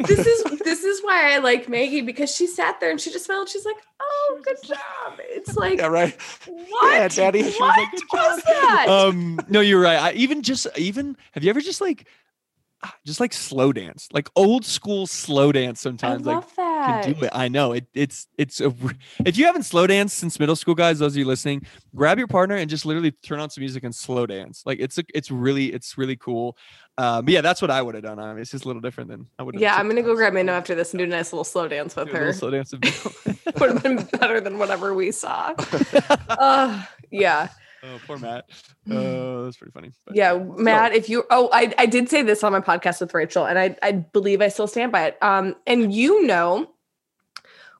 this is this is why I like Maggie because she sat there and she just smiled. She's like, "Oh, good job." It's like, yeah right what? Yeah, Daddy. What She was like, "Good was that? um, no, you're right. I even just even have you ever just like, just like slow dance, like old school slow dance. I Sometimes like that. can do it. I know it. It's it's a, if you haven't slow danced since middle school, guys, those of you listening, grab your partner and just literally turn on some music and slow dance. Like it's a, it's really it's really cool. Um, but yeah, that's what I would have done. I mean, it's just a little different than I would. Yeah, I'm gonna go grab Minno after this and do a nice little slow dance with her. Slow dance. would Would have been better than whatever we saw. uh, yeah, oh, poor Matt. Oh, that's pretty funny. But- yeah, Matt. If you, oh, I, I did say this on my podcast with Rachel, and I, I believe I still stand by it. Um, and you know,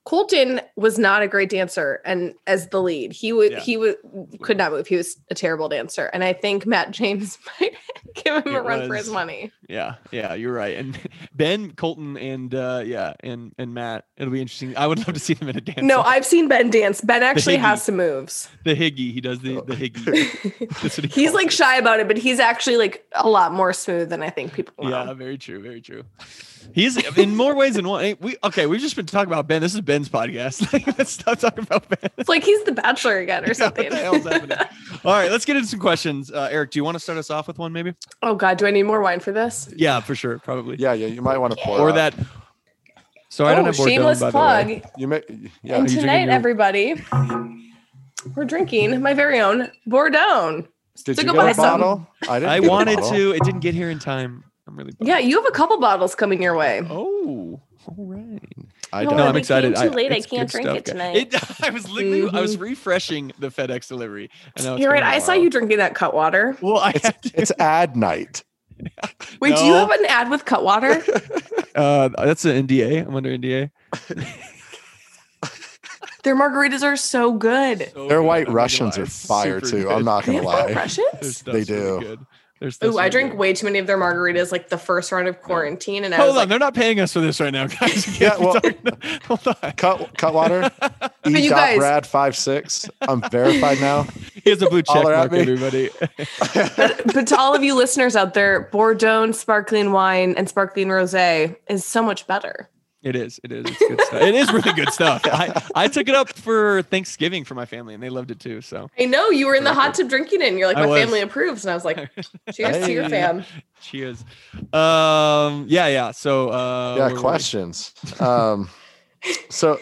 Colton was not a great dancer, and as the lead, he would, Yeah. he would could not move. He was a terrible dancer, and I think Matt James might give him a It run for his money. Yeah, yeah, you're right. And Ben, Colton, and uh, yeah, and and Matt. It'll be interesting. I would love to see them in a dance. No, off. I've seen Ben dance. Ben actually has some moves. the Higgy. He does the the Higgy. He he's like it. shy about it, but he's actually like a lot more smooth than I think people know. Yeah, very true, very true. He's in more ways than one. We okay. We've just been talking about Ben. This is Ben's podcast. Let's stop talking about Ben. It's like he's the bachelor again or something. what the hell's happening? All right, let's get into some questions. Uh, Eric, do you want to start us off with one, maybe? Oh God, do I need more wine for this? Yeah, for sure, probably. yeah yeah you might want to pour Or out. that. So I don't oh, have Bordeaux, shameless by plug. the way. you may yeah and you drinking tonight, your- everybody, we're drinking my very own Bordeaux. did so you go get buy a some. bottle i didn't I wanted bottle. to. It didn't get here in time. I'm really bummed. Yeah, you have a couple bottles coming your way. Oh, all right. I No, don't. No, I'm became excited. too I- late. I it's can't drink stuff, it tonight. It, I was literally, I was refreshing the FedEx delivery. And You're right. I saw you drinking that Cutwater. Well, I It's it's ad night. Wait, do you have an ad with Cutwater? uh, that's an NDA. I'm under NDA. Their margaritas are so good. Their white Russians are fire too. I'm not gonna have lie. Russians? They do. Good. Their stuff's Ooh, I drink way too many of their margaritas like the first round of quarantine, and I Hold was on, like, they're not paying us for this right now, guys. Yeah, well- hold on. Cut Cutwater. E. you guys- Brad five six. I'm verified now. He has a blue check Holler at mark, me. everybody. but, but to all of you listeners out there, Bordeaux sparkling wine and sparkling rosé is so much better. It is. It is. It's good stuff. It is really good stuff. I, I took it up for Thanksgiving for my family, and they loved it too. So I know you were in the hot tub drinking it, and you're like, my family approves, and I was like, cheers to your fam. cheers. Um. Yeah. Yeah. So. Uh, yeah. where were we? Questions. Um. So,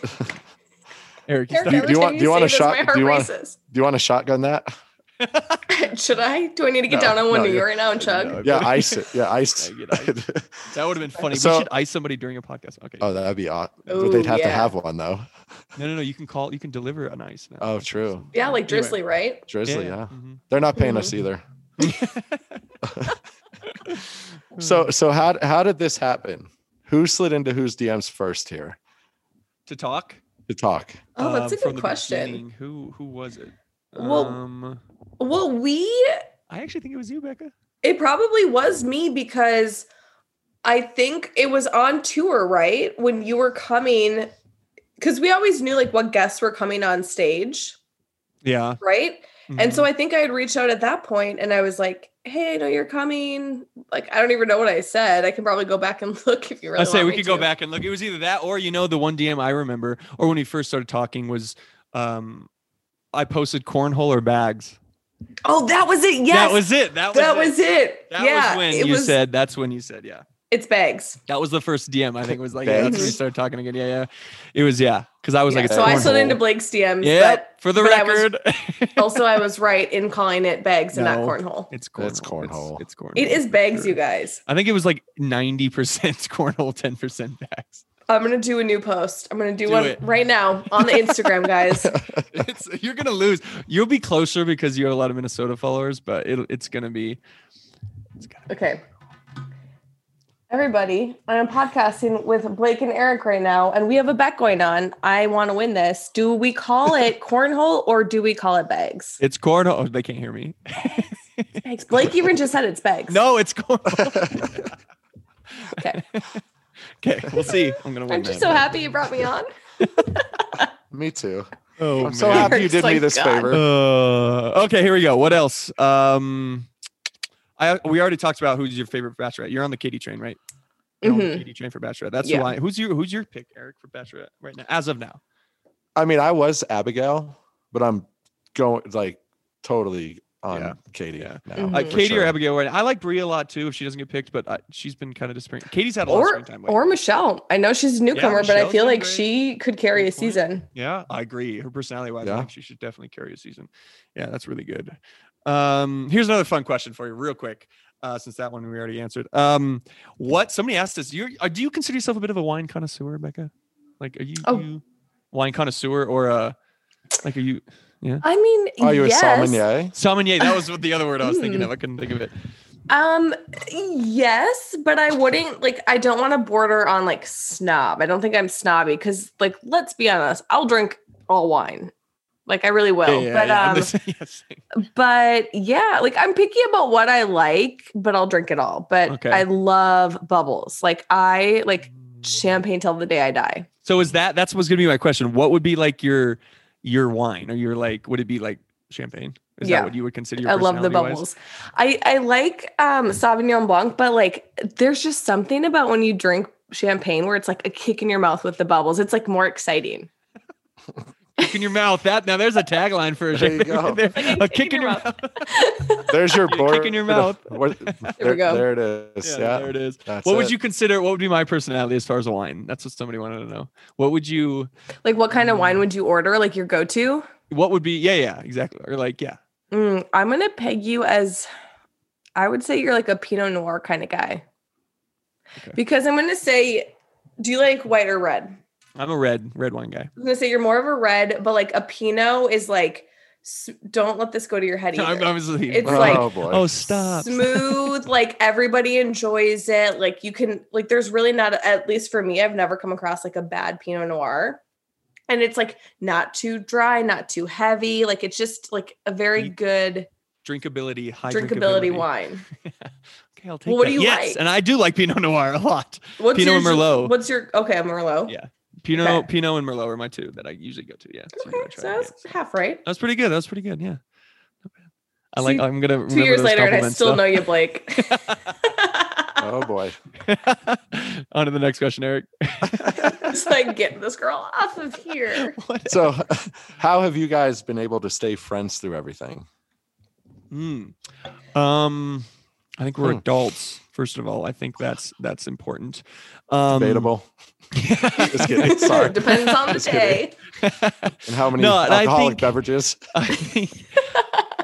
Eric. Eric, Do you- do you want- do you want a shot- do you want- races. do you want to shotgun that? Should I? Do I need to get No, down on one no, knee right now and chug? No, Yeah, ice it. Yeah, ice. Yeah, get That would have been funny. So- we should ice somebody during a podcast. Okay. oh, that'd be awesome. But they'd have to have one though. No, no, no. You can call. You can deliver an ice. Now. Oh, true. Yeah, like Anyway. Drizzly, right? Drizzly. Yeah, mhm. they're not paying us either. So, so how how did this happen? Who slid into whose DMs first here to talk. to talk? Oh, that's um, a good the question. Who who was it? Well- um, Well, we I actually think it was you, Becca. It probably was me because I think it was on tour, right? When you were coming, because we always knew like what guests were coming on stage, Yeah. right? And Mhm. so I think I had reached out at that point and I was like, hey, I know you're coming. Like, I don't even know what I said. I can probably go back and look if you really I say we could go back and look. It was either that or you know the one DM I remember, or when we first started talking was, um, I posted cornhole or bags. Oh, that was it. Yes. That was it. That was that it. was it. That yeah. was when it you was, said. That's when you said. Yeah. it's bags. That was the first DM. I think it was like yeah, that's when we started talking again. Yeah, yeah. It was yeah, because I was Yeah, like, it's so I slid into Blake's DMs, Yeah, but for the but I was- record, also I was right in calling it bags and not cornhole. it's cornhole. It's cornhole. It's, it's cornhole. It is bags, sure. you guys. I think it was like ninety percent cornhole, ten percent bags. I'm gonna do a new post. I'm gonna do, Do one it. right now on the Instagram, guys. It's, you're gonna lose. You'll be closer because you have a lot of Minnesota followers, but it, it's gonna be. It's gonna Okay. Everybody, I'm podcasting with Blake and Eric right now, and we have a bet going on. I want to win this. Do we call it cornhole or do we call it bags? It's cornhole. Oh, they can't hear me. Bags. Blake even just said it's bags. no, it's cornhole. Okay. Okay, we'll see. I'm gonna win. I'm just that, so happy you brought me on? Me too. Oh, I'm so happy you Eric's did me this God. favor. Uh, okay, here we go. What else? Um, I we already talked about who's your favorite bachelorette. You're on the Katie train, right? You're on the Mhm. Katie train for bachelorette. That's Yeah. why. Who's your Who's your pick, Eric, for bachelorette right now? As of now, I mean, I was Abigail, but I'm going like totally on Yeah. Katie Yeah. now. Mhm. uh, for Katie or. Abigail. Right? I like Brie a lot too. If she doesn't get picked, but uh, she's been kind of disappearing. Katie's had a lot of Or screen time. lately. or Michelle. I know she's a newcomer, but I feel like great. she could carry a point. season. Yeah, I agree. Her personality wise, I think she should definitely carry a season. Yeah, that's really good. Um, here's another fun question for you, real quick. Uh, since that one we already answered. Um, what somebody asked us, you uh, do you consider yourself a bit of a wine connoisseur, Becca? Like, are you, Oh. you wine connoisseur or uh, like, are you I mean, Are you yes. a sommelier? sommelier? That was what the other word I was thinking Mm. of. I couldn't think of it. Um, yes, but I wouldn't like. I don't want to border on like snob. I don't think I'm snobby because, like, let's be honest, I'll drink all wine. Like I really will. Yeah, yeah, but yeah, um, the same- but yeah, like I'm picky about what I like, but I'll drink it all. But Okay. I love bubbles. Like I like champagne till the day I die. So is that that's what's gonna be my question? What would be like your your wine, or your like? Would it be like champagne? Is Yeah. that what you would consider? Your I love the bubbles. I I like um Sauvignon Blanc, but like there's just something about when you drink champagne where it's like a kick in your mouth with the bubbles. It's like more exciting. kick in your mouth. That now there's a tagline for a There you go. there. Like a kick in your mouth. There's your board. kick in your mouth. What- There we go. there it is. Yeah, Yeah, there it is. That's what would you consider? What would be my personality as far as wine? That's what somebody wanted to know. What would you? Like what kind of wine would you order? Like your go-to? What would be? Yeah, yeah, exactly. Or like, yeah. Mm, I'm gonna peg you as I would say you're like a Pinot Noir kind of guy. Because I'm gonna say, do you like white or red? I'm a red red wine guy. I'm gonna say you're more of a red, but like a Pinot is like, don't let this go to your head either. I'm obviously. It's oh like- boy. oh, stop. smooth like everybody enjoys it like you can like there's really not at least for me i've never come across like a bad pinot noir and it's like not too dry not too heavy like it's just like a very You- good drinkability, high drinkability drinkability. wine Okay, I'll take Well, what that. do you yes, like? and I do like Pinot Noir a lot. what's Pinot your Merlot. what's your okay merlot Yeah. Pinot, Okay. Pinot, and Merlot are my two that I usually go to. Yeah. So okay gotta try so that's half right That was pretty good. That was pretty good. Yeah. Not bad. I See, like. I'm gonna remember two years those later and i compliments, still though. know you blake oh boy. On to the next question, Eric. it's like get this girl off of here What- So, how have you guys been able to stay friends through everything? Hmm. Um, I think we're Hmm. adults. First of all, I think that's that's important. Um, Debatable. Just kidding. Sorry. depends on the Just kidding. day And how many No, and I alcoholic think- beverages? I think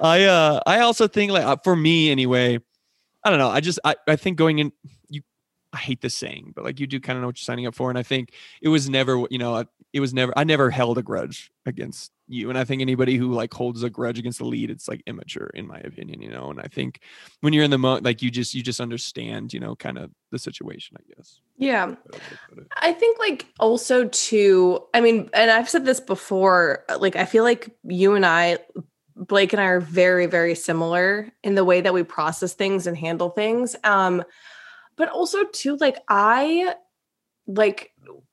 I uh I also think like uh, for me anyway, I don't know. I just I, I think going in you I hate this saying, but like you do kind of know what you're signing up for. And I think it was never, you know, it was never I never held a grudge against you. And I think anybody who like holds a grudge against the lead, it's like immature in my opinion, you know. And I think when you're in the mo like you just you just understand, you know, kind of the situation, I guess. yeah I- I think like also too, I mean, and I've said this before, like I feel like you and I, Blake and I are very, very similar in the way that we process things and handle things. Um, but also too, like I like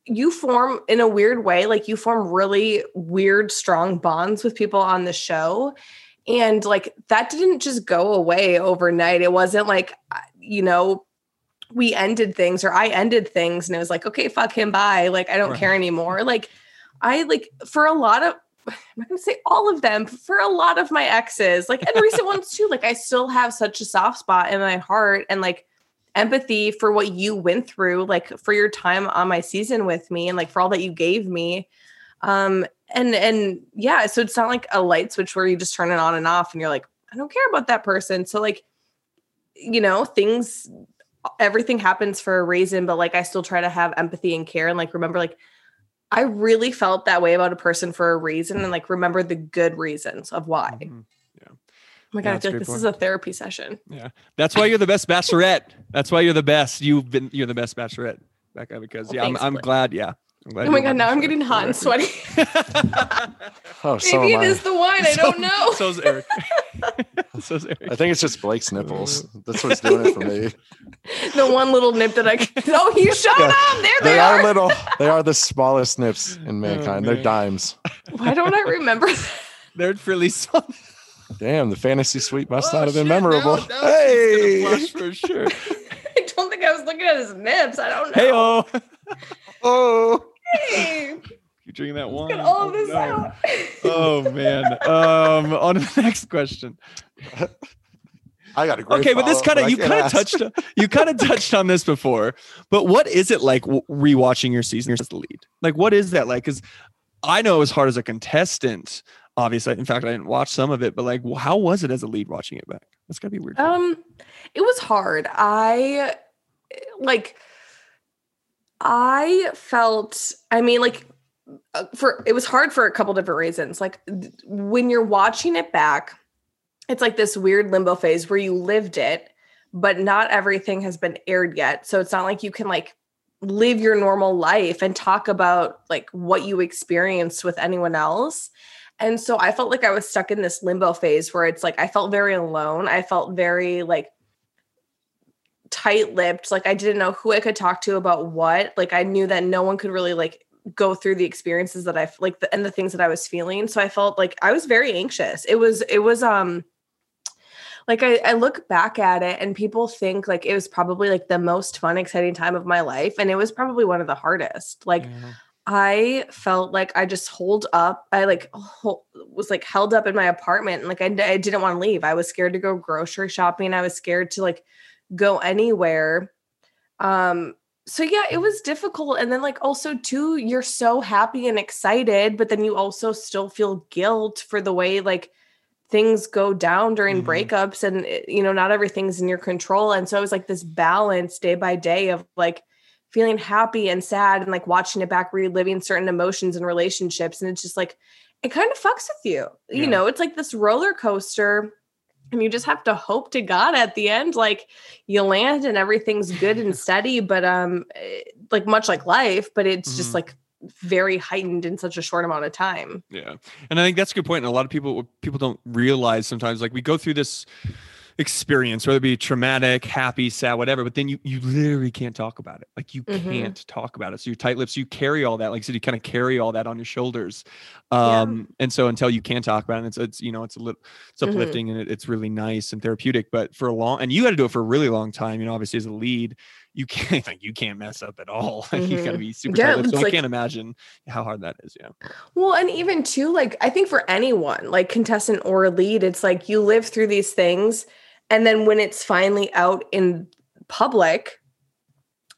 you form in a weird way, like you form really weird, strong bonds with people on the show. And like that didn't just go away overnight. It wasn't like, uh, you know, we ended things or I ended things and it was like, okay, fuck him, bye. Like, I don't Right. care anymore. Like, I like for a lot of, I'm not gonna say all of them, but for a lot of my exes, like, and recent ones too, like, I still have such a soft spot in my heart and like empathy for what you went through, like, for your time on my season with me and like for all that you gave me. Um, and, and yeah, so it's not like a light switch where you just turn it on and off and you're like, I don't care about that person. So, like, you know, things everything happens for a reason, but like I still try to have empathy and care and like remember like I really felt that way about a person for a reason and like remember the good reasons of why. Mhm. Oh my Yeah, god, I feel like this point. is a therapy session. Yeah, that's why you're the best bachelorette. That's why you're the best. You've been you're the best bachelorette, Becca, because Well, yeah, I'm, I'm glad. Yeah. I'm glad Oh my god, now I'm getting hot and sweaty. Oh, so Maybe am it I. is the wine. I don't know. So's Eric. so's Eric. I think it's just Blake's nipples. That's what's doing it for me. the one little nip that I Oh, you showed Yeah. up. There they, They are. are little. They are the smallest nips in oh, mankind. They're dimes. Why don't I remember? They're really small. Damn, the fantasy suite must Oh, not have been shit, memorable. now- now hey, blush for sure. I don't think I was looking at his nips. I don't know. Hey, oh, oh, Hey, you drinking that wine? get all Oh, of this no. out. Oh man. Um, on to the next question. I got a great. Okay, but this kind of you kind of touched you kind of touched on this before. But what is it like rewatching your season as the lead? Like, what is that like? Because I know as hard as a contestant. Obviously, in fact, I didn't watch some of it, but like, how was it as a lead watching it back? That's gotta be weird. Um, it was hard. I like. I felt. I mean, like, uh, for it was hard for a couple different reasons. Like when you're watching it back, it's like this weird limbo phase where you lived it, but not everything has been aired yet. So it's not like you can like live your normal life and talk about like what you experienced with anyone else. And so I felt like I was stuck in this limbo phase where it's like I felt very alone. I felt very like tight lipped. Like I didn't know who I could talk to about what. Like I knew that no one could really like go through the experiences that I like the, and the things that I was feeling. So I felt like I was very anxious. It was, it was, um, like I, I look back at it and people think like it was probably like the most fun, exciting time of my life. And it was probably one of the hardest. Like. I felt like I just hold up. I like hol- was like held up in my apartment and like I, I didn't want to leave. I was scared to go grocery shopping. I was scared to like go anywhere. Um so yeah, it was difficult and then like also too you're so happy and excited but then you also still feel guilt for the way like things go down during Mhm. breakups and you know not everything's in your control and so it was like this balance day by day of like feeling happy and sad and like watching it back reliving certain emotions and relationships. And it's just like it kind of fucks with you. You know it's like this roller coaster and you just have to hope to god at the end like you land and everything's good and steady. But um eh, like much like life but it's just Mhm. like very heightened in such a short amount of time. Yeah, and I think that's a good point. And a lot of people people don't realize sometimes, like we go through this experience, whether it be traumatic, happy, sad, whatever, but then you you literally can't talk about it. Like you Mhm. can't talk about it. So you're tight lips, you carry all that. Like so you kind of carry all that on your shoulders. Yeah. Um, and so until you can talk about it, it's it's you know it's a little it's Mhm. uplifting and it, it's really nice and therapeutic. But for a long and you had to do it for a really long time. You know, obviously as a lead, you can't like you can't mess up at all. Like you gotta be super Yeah, tight. So it's I can't imagine how hard that is. Yeah. Well, and even too, like I think for anyone, like contestant or lead, it's like you live through these things, and then when it's finally out in public,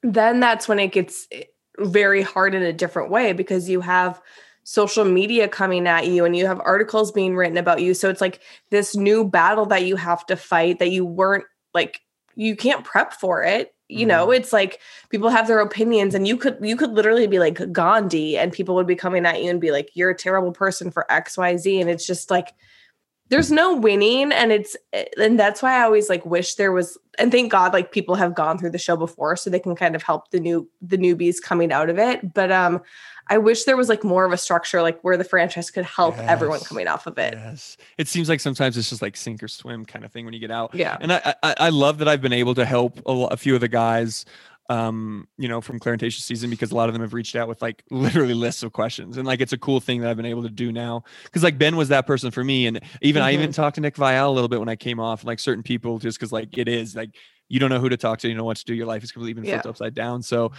then that's when it gets eh, very hard in a different way because you have social media coming at you and you have articles being written about you. So it's like this new battle that you have to fight that you weren't like you can't prep for it. You know, it's like people have their opinions and you could you could literally be like Gandhi and people would be coming at you and be like you're a terrible person for XYZ and it's just like there's no winning and it's and that's why I always like wish there was and thank God like people have gone through the show before so they can kind of help the new the newbies coming out of it but um I wish there was like more of a structure like where the franchise could help everyone coming off of it. Yes. It seems like sometimes it's just like sink or swim kind of thing when you get out. Yeah. And I I, I love that I've been able to help a, a few of the guys um you know from Clare-Tayshia season because a lot of them have reached out with like literally lists of questions and like it's a cool thing that i've been able to do now because like ben was that person for me and even i even talked to Nick Viall a little bit when i came off and like certain people just because like it is like you don't know who to talk to you know what to do your life is completely been flipped Yeah. upside down so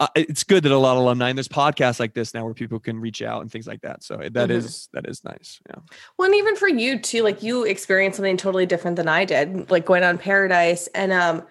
uh, it's good that a lot of alumni and there's podcasts like this now where people can reach out and things like that so that is Mhm. that is nice yeah Well, and even for you too, like you experienced something totally different than I did, like going on Paradise. And um,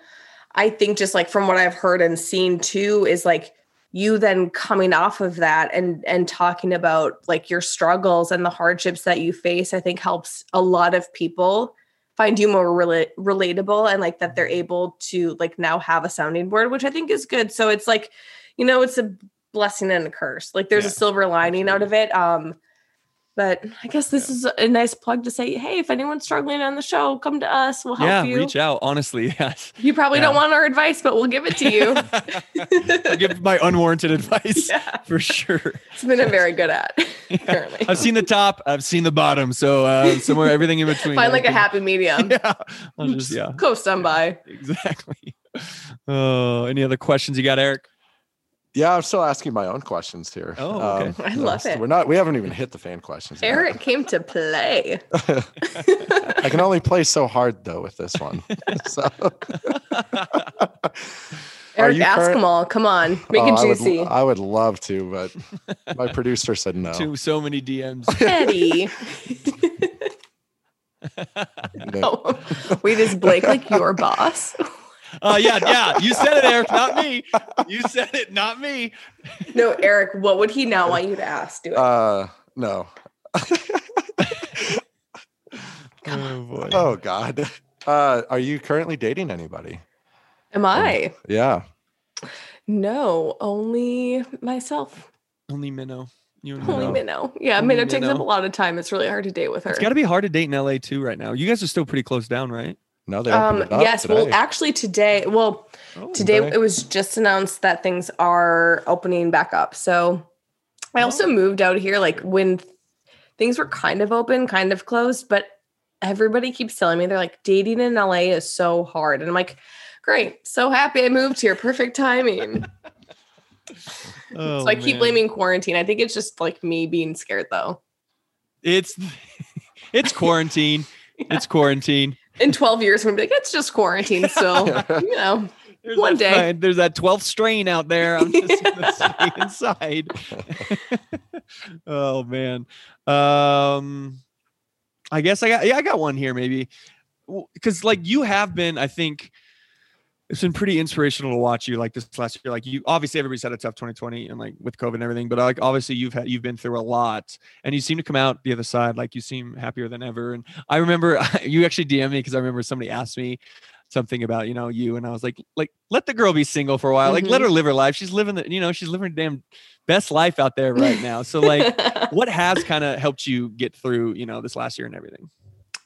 I think just like from what I've heard and seen too, is like you then coming off of that and and talking about like your struggles and the hardships that you face, I think helps a lot of people find you more rela- relatable and like that they're able to like now have a sounding board, which I think is good. So it's like, you know, it's a blessing and a curse. Like there's Yeah, a silver lining out of it. Um, but I guess this is a nice plug to say, hey, if anyone's struggling on the show, come to us. We'll help yeah you. reach out honestly yes You probably Yeah. don't want our advice, but we'll give it to you. I'll give my unwarranted advice yeah, for sure. it's been a very good at. Apparently, I've seen the top, I've seen the bottom, so uh, somewhere everything in between. find like a happy medium. Yeah, I'll just yeah, Coast on by. exactly. Oh, any other questions you got, Eric? Yeah, I'm still asking my own questions here. Um, Oh, okay. I love it. We're not. We haven't even hit the fan questions. yet. Eric came to play. I can only play so hard though with this one. so, Eric, ask current- them all. Come on, make Oh, it I would- juicy. I would, love to, but my producer said no. To so many DMs. Eddie. No. oh, wait, is Blake like your boss? Uh, yeah, yeah. You said it, Eric, not me. You said it, not me. No, Eric. What would he not want you to ask? Do it. Uh, no. Oh boy. Oh God. Uh, are you currently dating anybody? Am I? Yeah. No, only myself. Only Minnow. You and Only Minnow. Minnow. Yeah, Only Minnow takes up a lot of time. It's really hard to date with her. It's got to be hard to date in LA too right now. You guys are still pretty close down, right? No, they Um, yes. today. Well, actually, today, well, Oh, today okay. it was just announced that things are opening back up. So I also Oh. moved out here like when th- things were kind of open, kind of closed, but everybody keeps telling me they're like dating in LA is so hard. And I'm like, great, so happy I moved here. Perfect timing. Oh, so I keep blaming quarantine. I think it's just like me being scared though. It's it's quarantine. It's quarantine. In 12 years, I'm gonna be like, it's just quarantine still. you know. There's One day. fi- there's that 12th strain out there. I'm just gonna stay inside. oh man. Um I guess I got yeah, I got one here maybe. Because like you have been, I think it's been pretty inspirational to watch you like this last year. Like you, obviously everybody's had a tough 2020 and like with COVID and everything, but like obviously you've had you've been through a lot, and you seem to come out the other side like you seem happier than ever. And I remember you actually DM me because I remember somebody asked me something about you know you, and I was like, like let the girl be single for a while, like let Mhm. her live her life. She's living the you know she's living her damn best life out there right now. So like, what has kind of helped you get through you know this last year and everything?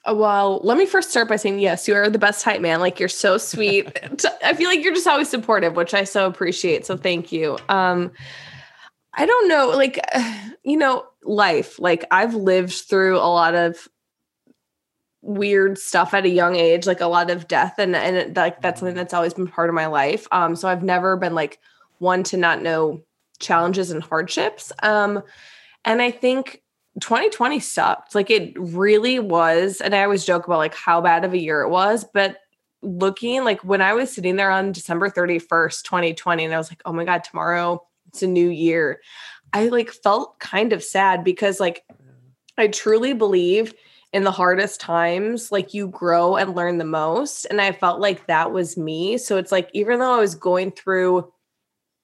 Uh, Well, let me first start by saying yes, you are the best hype man. Like you're so sweet. I feel like you're just always supportive, which I so appreciate. So thank you. Um I don't know, like you know, life. Like I've lived through a lot of weird stuff at a young age, like a lot of death and and like that's something that's always been part of my life. Um so I've never been like one to not know challenges and hardships. Um and I think 2020 sucked. Like it really was. And I always joke about like how bad of a year it was, but looking like when I was sitting there on December 31st, 2020, and I was like, oh my God, tomorrow it's a new year. I like felt kind of sad because like I truly believe in the hardest times, like you grow and learn the most. And I felt like that was me. So it's like, even though I was going through,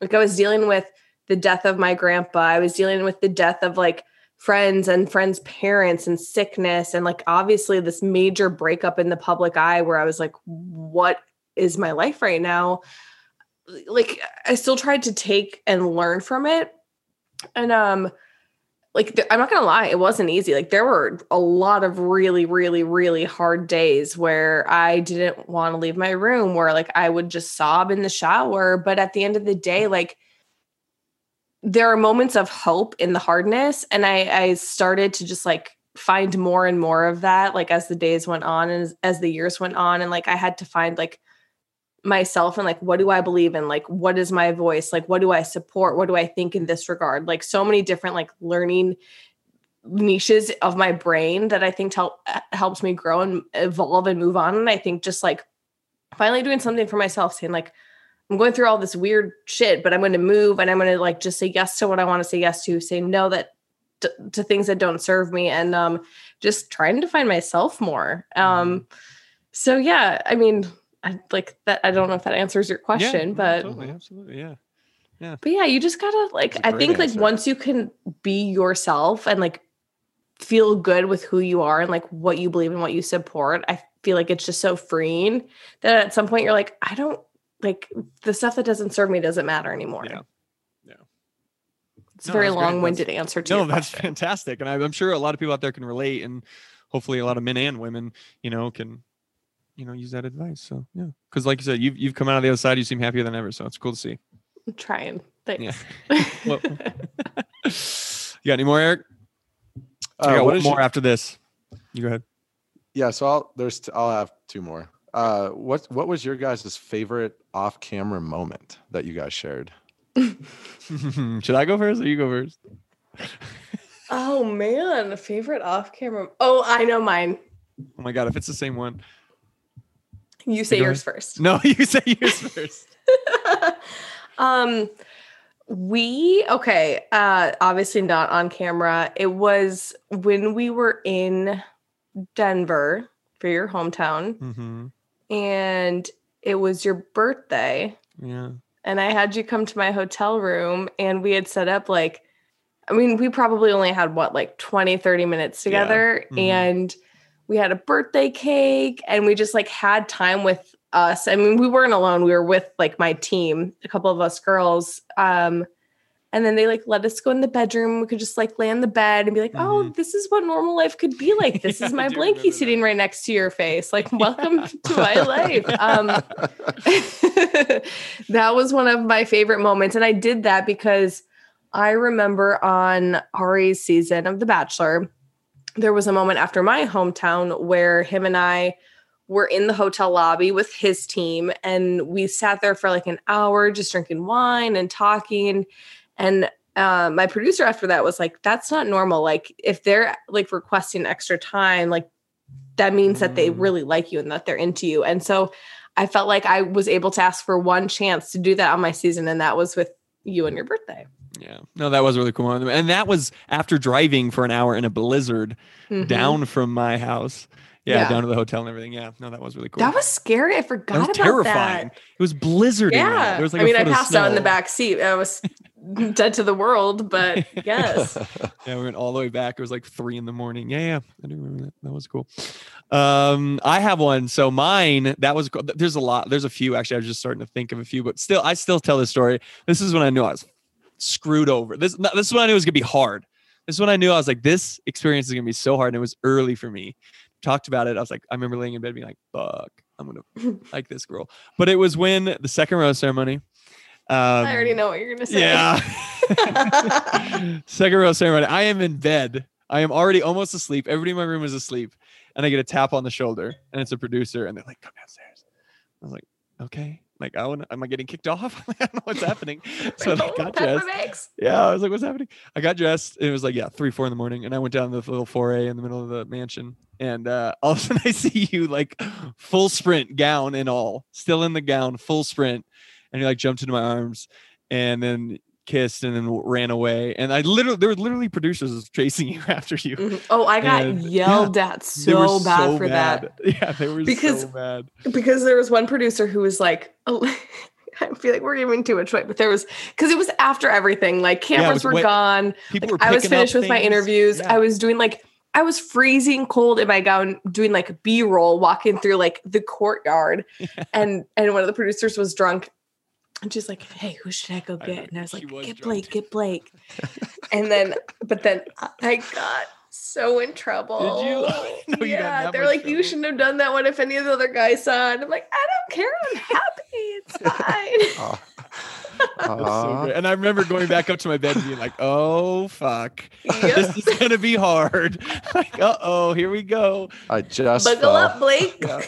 like I was dealing with the death of my grandpa, I was dealing with the death of like friends and friends' parents and sickness and like obviously this major breakup in the public eye where I was like, what is my life right now? Like I still tried to take and learn from it. And um like I'm not gonna lie, it wasn't easy. Like there were a lot of really, really, really hard days where I didn't want to leave my room, where like I would just sob in the shower. But at the end of the day, like there are moments of hope in the hardness and i i started to just like find more and more of that like as the days went on and as, as the years went on and like i had to find like myself and like what do i believe in? Like what is my voice? Like what do i support? What do i think in this regard? Like so many different like learning niches of my brain that i think help uh, helps me grow and evolve and move on and i think just like finally doing something for myself saying like I'm going through all this weird shit, but I'm going to move and I'm going to like just say yes to what I want to say yes to, say no that to, to things that don't serve me, and um, just trying to find myself more. Um, so yeah, I mean, I like that. I don't know if that answers your question, Yeah, but totally, absolutely, yeah. Yeah. but yeah, you just gotta like. I a I great think like once you can be yourself and like feel good with who you are and like what you believe and what you support, I feel like it's just so freeing that at some point you're like, I don't like the stuff that doesn't serve me doesn't matter anymore. Yeah. Yeah. It's No, a very long-winded answer to no, your that's question. fantastic, and I, I'm sure a lot of people out there can relate, and hopefully a lot of men and women, you know, can, you know, use that advice. So yeah, because like you said, you've you've come out of the other side, you seem happier than ever, so it's cool to see. I'm trying. Thanks. Well- you got any more, Eric? I Uh, got one more your- after this. You go ahead. yeah, so I'll there's t- I'll have two more. Uh, what what was your guys' favorite off-camera moment that you guys shared? Should I go first or you go first? oh man, the favorite off-camera. Oh, I know mine. Oh my god, if it's the same one. You say Go yours first. No, you say yours first. um we okay uh obviously not on camera it was when we were in denver for your hometown hmm and it was your birthday Yeah. and i had you come to my hotel room and we had set up like i mean we probably only had what like 20 30 minutes Yeah. together Mhm. and we had a birthday cake and we just like had time with us i mean we weren't alone we were with like my team a couple of us girls um and then they like let us go in the bedroom. We could just like lay on the bed and be like oh this is what normal life could be like. This Yeah, is my blankie sitting right next to your face. Like welcome to my life. Um that was one of my favorite moments. And I did that because I remember on Ari's season of The Bachelor, there was a moment after my hometown where him and I were in the hotel lobby with his team. And we sat there for like an hour just drinking wine and talking. And uh, my producer after that was like, that's not normal. Like, if they're like requesting extra time, like that means that they Mm. really like you and that they're into you. And so I felt like I was able to ask for one chance to do that on my season, and that was with you and your birthday. Yeah. No, that was really cool. And that was after driving for an hour in a blizzard Mhm. down from my house. Yeah, Yeah. down to the hotel and everything. Yeah, no, that was really cool. That was scary. I forgot about That was about terrifying. that. It was blizzarding. Yeah. There was like I mean, I passed out in the back seat. I was dead to the world, but yes. Yeah, we went all the way back. It was like three in the morning. Yeah, yeah, I do remember that. That was cool. Um, I have one. So mine, that was. cool. There's a lot. There's a few actually. I was just starting to think of a few, but still, I still tell this story. This is when I knew I was screwed over. This this is when I knew it was gonna be hard. This is when I knew I was like, this experience is gonna be so hard, and it was early for me. Talked about it. I was like, I remember laying in bed being like, fuck, I'm gonna like this girl. But it was when the second rose ceremony. Um, I already know what you're gonna say. yeah. Second rose ceremony. I am in bed. I am already almost asleep. Everybody in my room is asleep. And I get a tap on the shoulder and it's a producer. And they're like, come downstairs. I was like, okay. Like, I wanna, am I getting kicked off? I don't know what's happening. So I got dressed. mix. Yeah. I was like, what's happening? I got dressed. It was like, yeah, three, four in the morning. And I went down to the little foray in the middle of the mansion. And uh, all of a sudden I see you like full sprint, gown and all, still in the gown, full sprint. And you like jumped into my arms and then kissed and then ran away. And I literally, there were literally producers chasing you after you. Mhm. Oh, I got And- yelled at so bad so for mad. that Yeah, they were Because- so mad. because there was one producer who was like, oh, I feel like we're giving too much weight, but there was because it was after everything. Like cameras was were wet- gone. People Like, were I was finished with my interviews. Yeah. I was doing like I was freezing cold in my gown, doing like B roll, walking through like the courtyard, and and one of the producers was drunk, and she's like, "Hey, who should I go get?" know, And I was like, was "Get drunk Blake, get Blake." and then, but then I got so in trouble. Did you? I didn't you got yeah, that they're much like, "You shouldn't have done that one if any of the other guys saw." it." And I'm like, "I don't care. I'm happy. It's fine." It so. And I remember going back up to my bed and being like, oh, fuck. Yep. This is going to be hard. like, uh oh, here we go. I just Buckle fell. up, Blake. Yeah,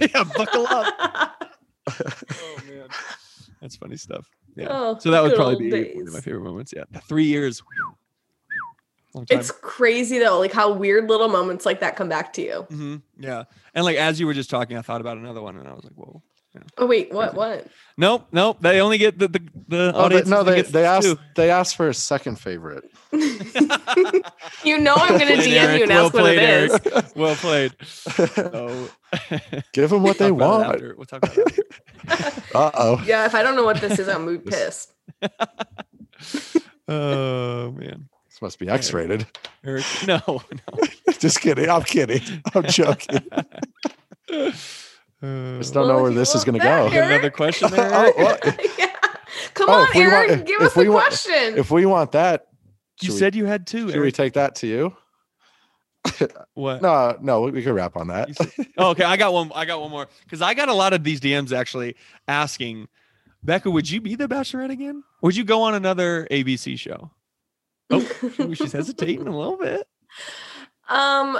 yeah buckle up. Oh, man. That's funny stuff. Yeah. Oh, so that would probably be one of my favorite moments. Yeah. The three years. whew. It's crazy though, like how weird little moments like that come back to you. Mhm, Yeah. And like as you were just talking, I thought about another one and I was like, whoa. Oh wait, what? What? Nope, nope. They only get the the, the Oh, they, audience. no, they they asked two. they asked for a second favorite. You know I'm gonna DM Eric. you and Well ask what it played, is. Well played. So, Give them what they talk about want. after. We'll talk about it. Uh oh. Yeah, if I don't know what this is, I'm gonna pissed. Oh man, This must be X rated. Eric. No, no. Just kidding. I'm kidding. I'm joking. Uh, Just don't know where this is going to go. you got another question there? Oh, Eric? what? yeah. Come Oh, on, if we want- give us we the want- question. If we want that, you should we- said you had two. should we take that to you? what? No, no, we, we can wrap on that. Said- oh, okay, I got one. I got one more because I got a lot of these DMs actually asking, Becca, would you be the Bachelorette again? Would you go on another ABC show? Oh, she's hesitating a little bit. Um.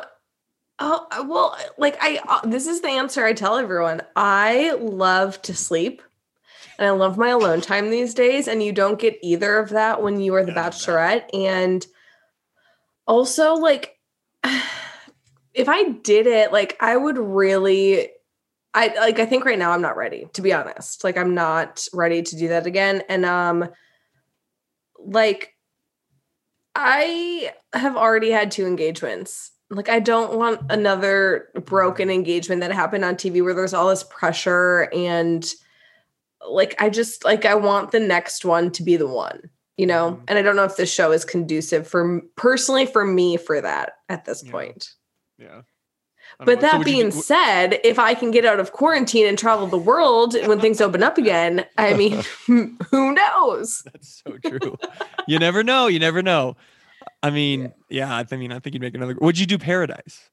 Oh uh, well, like I. Uh, this is the answer I tell everyone. I love to sleep, and I love my alone time these days. And you don't get either of that when you are the Yeah, Bachelorette. And also, like, if I did it, like, I would really. I like. I think right now I'm not ready. To be honest, like, I'm not ready to do that again. And um, like. I have already had two engagements. Like, I don't want another broken engagement that happened on TV where there's all this pressure and like, I just like, I want the next one to be the one, you know? Mhm. And I don't know if this show is conducive for personally for me for that at this Yeah. point. Yeah. But know. So that you being do- said, if I can get out of quarantine and travel the world when things open up again, I mean, who knows? That's so true. you never know. You never know. I mean, yeah. I mean, I think you'd make another. Would you do Paradise?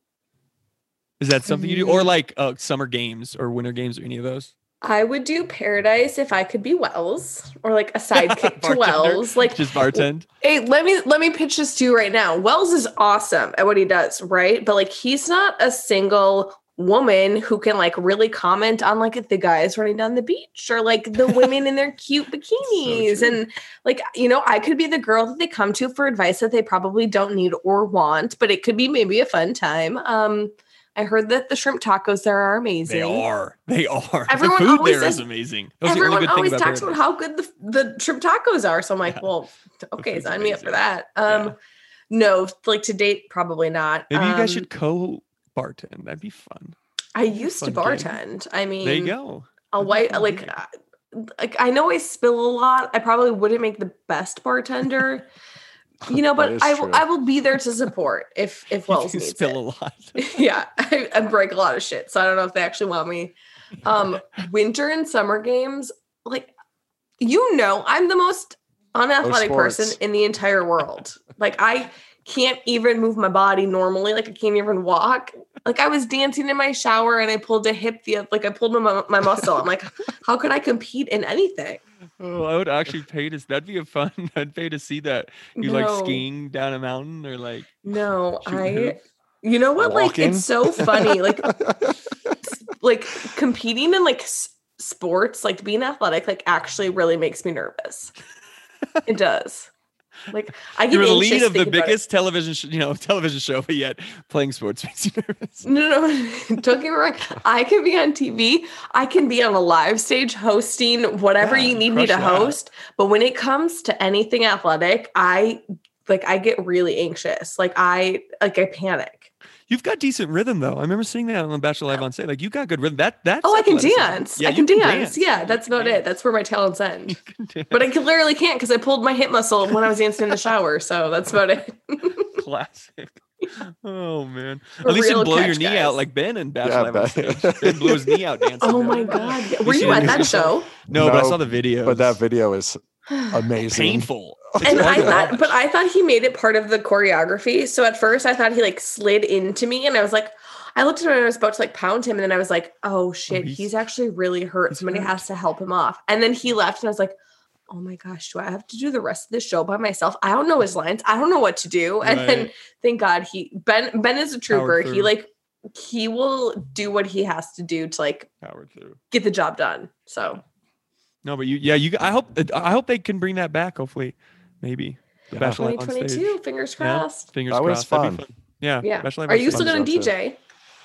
Is that something you do, or like uh, summer games or winter games or any of those? I would do Paradise if I could be Wells or like a sidekick to Wells. Like, Just bartend. hey, let me let me pitch this to you right now. Wells is awesome at what he does, right? But like, he's not a single woman who can like really comment on like the guys running down the beach or like the women in their cute bikinis true. and like you know i could be the girl that they come to for advice that they probably don't need or want but it could be maybe a fun time um i heard that the shrimp tacos there are amazing They are. They are. Everyone the food always there is amazing. That Everyone only good thing always about talks Paradise. about how good the, the shrimp tacos are. So I'm like, Yeah. well, okay, sign me up for that. Um, Yeah. no, like to date, probably not. Maybe you guys Um, should co bartend. That'd be fun. I used to Fun game. bartend. I mean, There you go. a white like uh, like I know I spill a lot. I probably wouldn't make the best bartender, you know, but I will true. I will be there to support if if Wells needs spill it. a lot. yeah, I, I break a lot of shit, so I don't know if they actually want me. Um, winter and summer games, like you know, I'm the most unathletic person in the entire world. Like I can't even move my body normally. Like I can't even walk. Like I was dancing in my shower and I pulled a hip the like I pulled my my muscle. I'm like, how could I compete in anything? Oh, I would actually pay to. That'd be a fun. I'd pay to see that. You like skiing down a mountain or like. No, I. hoops? You know what? Like it's so funny. Like like competing in like s- sports, like being athletic, like actually really makes me nervous. it does. Like I get You're the lead of the about it. biggest television, sh- you know, television show, but yet playing sports makes you nervous. No, no, no. Don't get me wrong. I can be on TV. I can be on a live stage hosting whatever Yeah, you need me to that. host. But when it comes to anything athletic, I like I get really anxious. Like I like I panic. You've got decent rhythm though. I remember seeing that on the Bachelor Live on stage. Like you got good rhythm. That that's Oh, I can dance. Yeah, I you can dance. Yeah, that's can about it. That's where my talents end. You can dance. But I literally can't because I pulled my hip muscle when I was dancing in the shower. So that's about it. classic. Oh man! A At least you didn't blow your knee guys. out like Ben and Bachelor Yeah, Live on Ben. stage. Ben blew his knee out dancing. Oh my god! Were you at that show? No, but I saw the video. but that video is amazing. painful. And I thought, but I thought he made it part of the choreography. So at first, I thought he like slid into me, and I was like, I looked at him and I was about to like pound him, and then I was like, oh shit, he's- he's, actually really hurt. Somebody hurt. has to help him off. And then he left, and I was like. Oh my gosh, do I have to do the rest of the show by myself? I don't know his lines. I don't know what to do. And then thank God he Ben Ben is a trooper. He like he will do what he has to do to like Powered through. get the job done. So No, but you, yeah, you. I hope, I hope they can bring that back. Hopefully, maybe. Yeah. Bachelor Live on stage. 2022, fingers Yeah. crossed. Fingers That was crossed. That'd be fun. Yeah. Yeah. Bachelor Live Are you still gonna Sounds good. DJ?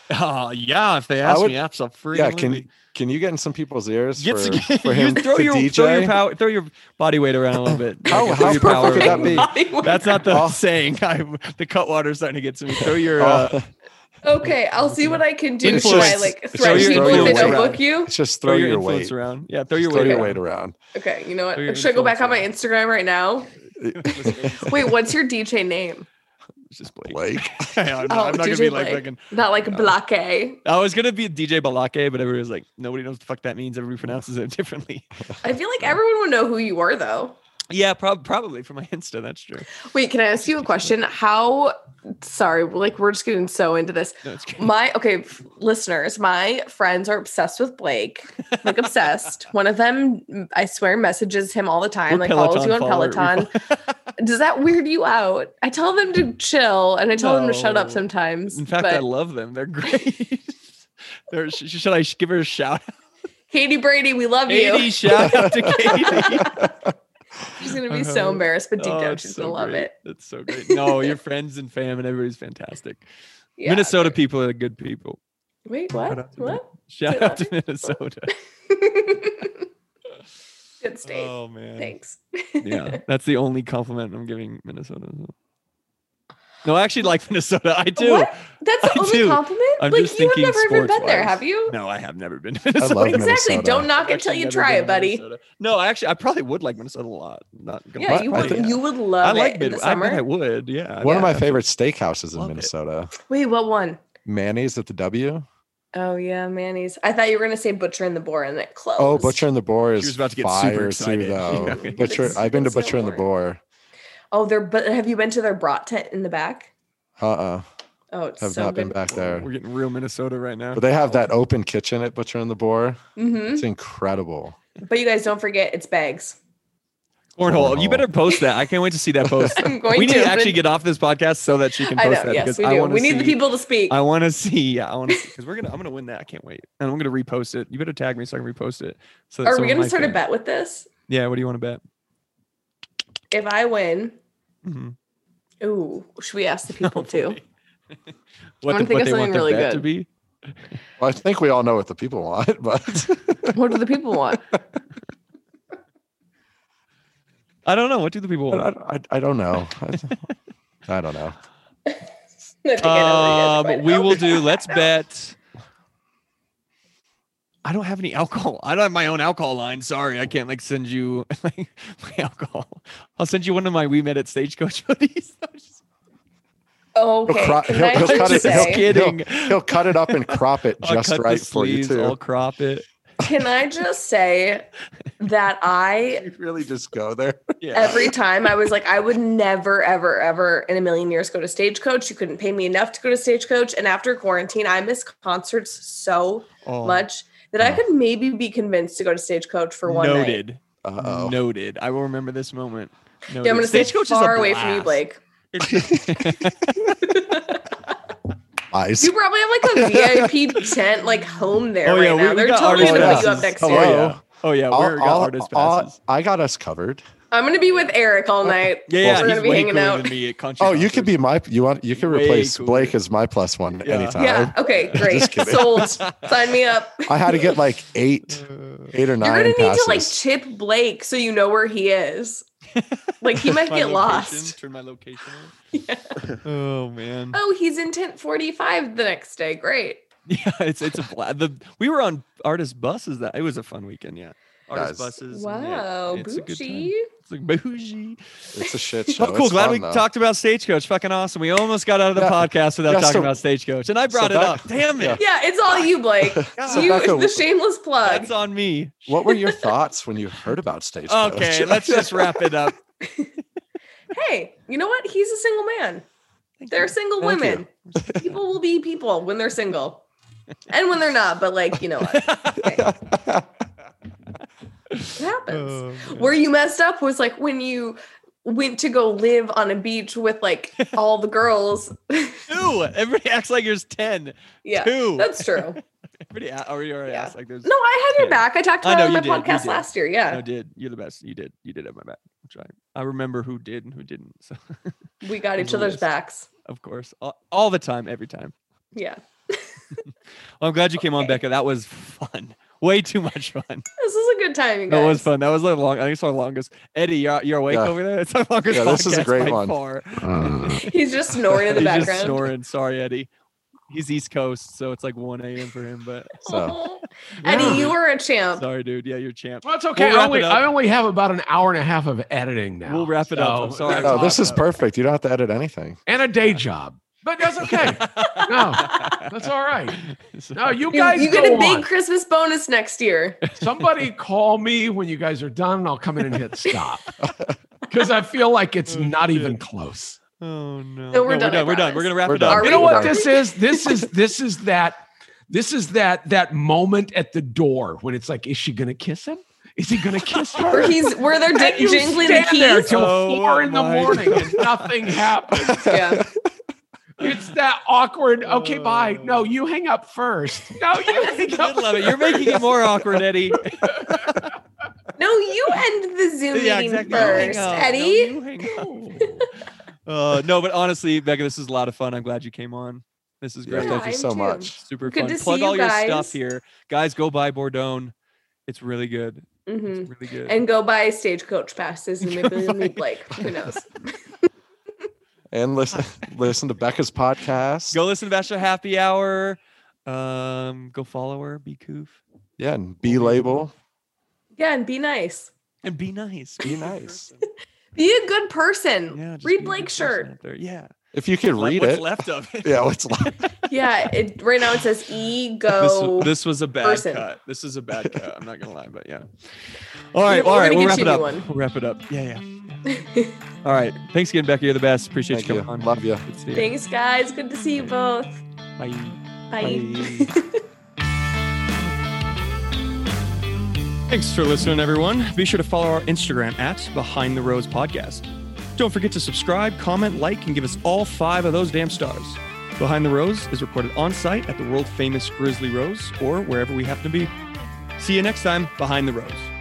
Uh, yeah, if they I ask would- me, absolutely. Yeah, can can you get in some people's ears Get for, some- for you him throw to your DJ? throw your power, throw your body weight around a little bit. How- Like, throw how your perfect could that be? That's not the Oh. saying. I, the Cutwater's starting to get to me. Throw your. Uh, Oh, Okay, I'll see what I can do. Influence. Should I like Throw threaten your people if they don't book you? it's just throw throw your your weight. around. Yeah, throw Just your throw weight your around. weight around. Okay, you know Throw your what? Should I go back on my Instagram right now? Wait, what's your DJ name? It's just Blake. Blake. I'm, not, Oh, I'm not gonna DJ be like Blake. fucking. Not like uh, Blake. I was gonna be DJ Balake, but everybody was like, nobody knows what the fuck that means. Everybody pronounces it differently. I feel like everyone would know who you are though. Yeah, prob- probably for my Insta. That's true. Wait, can I ask you a question? How sorry, like we're just getting so into this. No. My okay, f- listeners, my friends are obsessed with Blake, like obsessed. One of them, I swear, messages him all the time, We're like follows you on Peloton. Does that weird you out? I tell them to chill, and I tell them to shut up sometimes. In fact, but I love them. They're great. They're, sh- should I give her a shout out? Katie Brady, we love Katie, you. Katie, shout out to Katie. She's gonna be so Uh-huh. embarrassed, but deep Oh, down she's so gonna love great. it. That's so great. No, your friends and fam and everybody's fantastic. Yeah, Minnesota they're- people are good people. Wait, Shout what? out to What? Shout out to Minnesota. Good state. Oh man. Thanks. Yeah, that's the only compliment I'm giving Minnesota. No, I actually like Minnesota. I do. What? That's the I only do. compliment? I'm like just you have thinking never even been there, sports-wise. have you? No, I have never been to Minnesota. love exactly. Minnesota. Don't knock I've it till you try it, buddy. Minnesota. No, actually, I probably would like Minnesota a lot. Not gonna Yeah, lie. you would. think- You would I love like it in Mid- the I, bet I would. Yeah. One of my favorite steakhouses in Love it. Minnesota. Wait, what one? Manny's at the W. Oh yeah, Manny's. I thought you were gonna say Butcher and the Boar, and it oh, closed. Oh, Butcher and the Boar She is was about to get super fire too, excited. though. Yeah. Butcher, I've been to it's Butcher and the Boar. Oh, they're. But have you been to their brat tent in the back? Uh uh Oh, it's have so not been back there. We're getting real Minnesota right now. But they have that open kitchen at Butcher and the Boar. hmm It's incredible. But you guys don't forget it's bags. Cornhole. You better post that. I can't wait to see that post. I'm going we need to. to actually get off this podcast so that she can I post know. that Yes, because we I do. want to We need the people to speak. I want to see. Yeah, I want to see because we're gonna. I'm gonna win that. I can't wait, and I'm gonna repost it. You better tag me so I can repost it. So Are we gonna my start a bet with this? Yeah. What do you want to bet? If I win, hmm ooh, should we ask the people too? what wanna the, think what of they want something the really bet to be? Well, I think we all know what the people want, but What do the people want? I don't know. What do the people want? I, I don't know. I, I don't know. I think I know what you guys are Um, we will do. Let's bet. I don't have any alcohol. I don't have my own alcohol line. Sorry, I can't like send you like my alcohol. I'll send you one of my We Met at Stagecoach hoodies. Okay. He'll, cro- he'll, he'll cut it. He'll, Kidding. He'll, he'll cut it up and crop it I'll just cut right the for you sleeves, too. I'll crop it. Can I just say that I You really just go there. Yeah. every time I was like, I would never, ever, ever in a million years go to Stagecoach. You couldn't pay me enough to go to Stagecoach. And after quarantine, I miss concerts so Oh, much that I could maybe be convinced to go to Stagecoach for one night. noted. Uh oh. Noted. I will remember this moment. Yeah, I'm gonna stay far away from you, Blake. Eyes. You probably have like a VIP tent like home there Oh, right yeah, we- now. They're got totally gonna put you up next Oh, year. Hello. Oh yeah, I'll- we're got I'll- artist I'll- I got us covered. I'm gonna be with Eric all night. yeah, yeah, we're he's gonna be way hanging cooler out. than me at country Oh, you could be my. You want? You can Way replace cooler. Blake as my plus one Yeah. anytime. Yeah. Okay. Great. Just kidding. Sold. Sign me up. I had to get like eight, eight or nine. You're gonna need passes. to like chip Blake so you know where he is. Like he might get location, lost. Turn my location on. Yeah. Oh man. Oh, he's in tent 45 the next day. Great. Yeah, it's it's a bla- the we were on artist buses that it was a fun weekend. Yeah, artist Guys. buses. and yeah, Wow, it's a bougie. It's like bougie. it's a shit show. Oh, cool. It's Glad fun, we though. talked about Stagecoach. Fucking awesome. We almost got out of the Yeah. podcast without Yeah, talking so- about Stagecoach, and I brought so it that- up. Damn it. Yeah, it's all you, Blake. So you, Becca, the shameless plug. That's on me. What were your thoughts when you heard about Stagecoach? Okay, let's just wrap it up. Hey, you know what? He's a single man. They're single Thank women. people will be people when they're single. And when they're not, but like, you know what? Okay. It happens. Oh. Where you messed up was like when you went to go live on a beach with like all the girls. Two. Everybody acts like there's ten. yeah, Two. that's true. Everybody already already Yeah. like there's. No, I had your Yeah. back. I talked I about know it on my did, podcast last year. Yeah, I did. You're the best. You did. You did have my back. Which I I remember who did and who didn't. So we got each other's backs. of course, all, all the time, every time. Yeah, Well, I'm glad you came on, Becca. That was fun. Way too much fun. this is a good time, you guys. That was fun. That was the long. I think it's our longest. Eddie, you're, you're awake Yeah. over there. It's our longest. Yeah, this is a great by one. Far. Uh. He's just snoring in the He's background. just snoring. Sorry, Eddie. He's East Coast, so it's like 1 a.m. for him. But So Aw. Eddie, you were a champ. sorry, dude. Yeah, you're a champ. Well, it's okay. We'll I wrap only, it up. I only have about an hour and a half of editing now. We'll wrap it up. I'm So sorry. no, this is perfect. You don't have to edit anything. And a day job. But that's okay. no, that's all right. No, you You, guys you go get a big on. Christmas bonus next year. Somebody call me when you guys are done, and I'll come in and hit stop. Because I feel like it's Oh, not shit. even close. Oh no. No, we're done, We're done. We're gonna wrap We're it up. done. Are You we? know what this is? This is this is that this is that that moment at the door when it's like, is she gonna kiss him? Is he gonna kiss her? Where he's where they're And di- you jingling the stand there keys. till Oh four in the morning God. and nothing happens. Yeah. It's that awkward. Okay, bye. No, you hang up first. No, you hang up. Middle of it. You're making it more awkward, Eddie. No, you end the Zoom yeah, meeting exactly. You hang first, up. No, Eddie. you hang up. Uh, no, but honestly, Becca, this is a lot of fun. I'm glad you came on. This is great. Yeah, thank you so too. much. Super Good fun. to see Plug you all your guys. stuff here, guys. Go buy Bordeaux. It's really good. Mm-hmm. It's really good. And go buy stagecoach passes and maybe you'll meet buy- Blake. Who knows? And listen, listen to Becca's podcast. go listen to Bachelor Happy Hour. Um, go follow her. Be coof Yeah, and be label. Yeah, and be nice. and be nice. Be nice. Be a good person. Yeah. just be a Read good Blake's shirt. there. Yeah. If you could Like, read what's it. left of it. Yeah, what's left? Yeah, it right now it says This, ego. this was a bad person. cut. This is a bad cut. I'm not gonna lie, but yeah. All right, we're all right. gonna We'll wrap it up. one. We'll wrap it up. Yeah, yeah. All right. Thanks again, Becky. You're the best. Appreciate Thank you you. coming on. Love you. Good to see you. Thanks, guys. Good to see you both. Bye. Bye. Thanks for listening, everyone. Be sure to follow our Instagram at Behind the Rose Podcast. Don't forget to subscribe, comment, like, and give us all five of those damn stars. Behind the Rose is recorded on site at the world famous Grizzly Rose or wherever we happen to be. See you next time, Behind the Rose.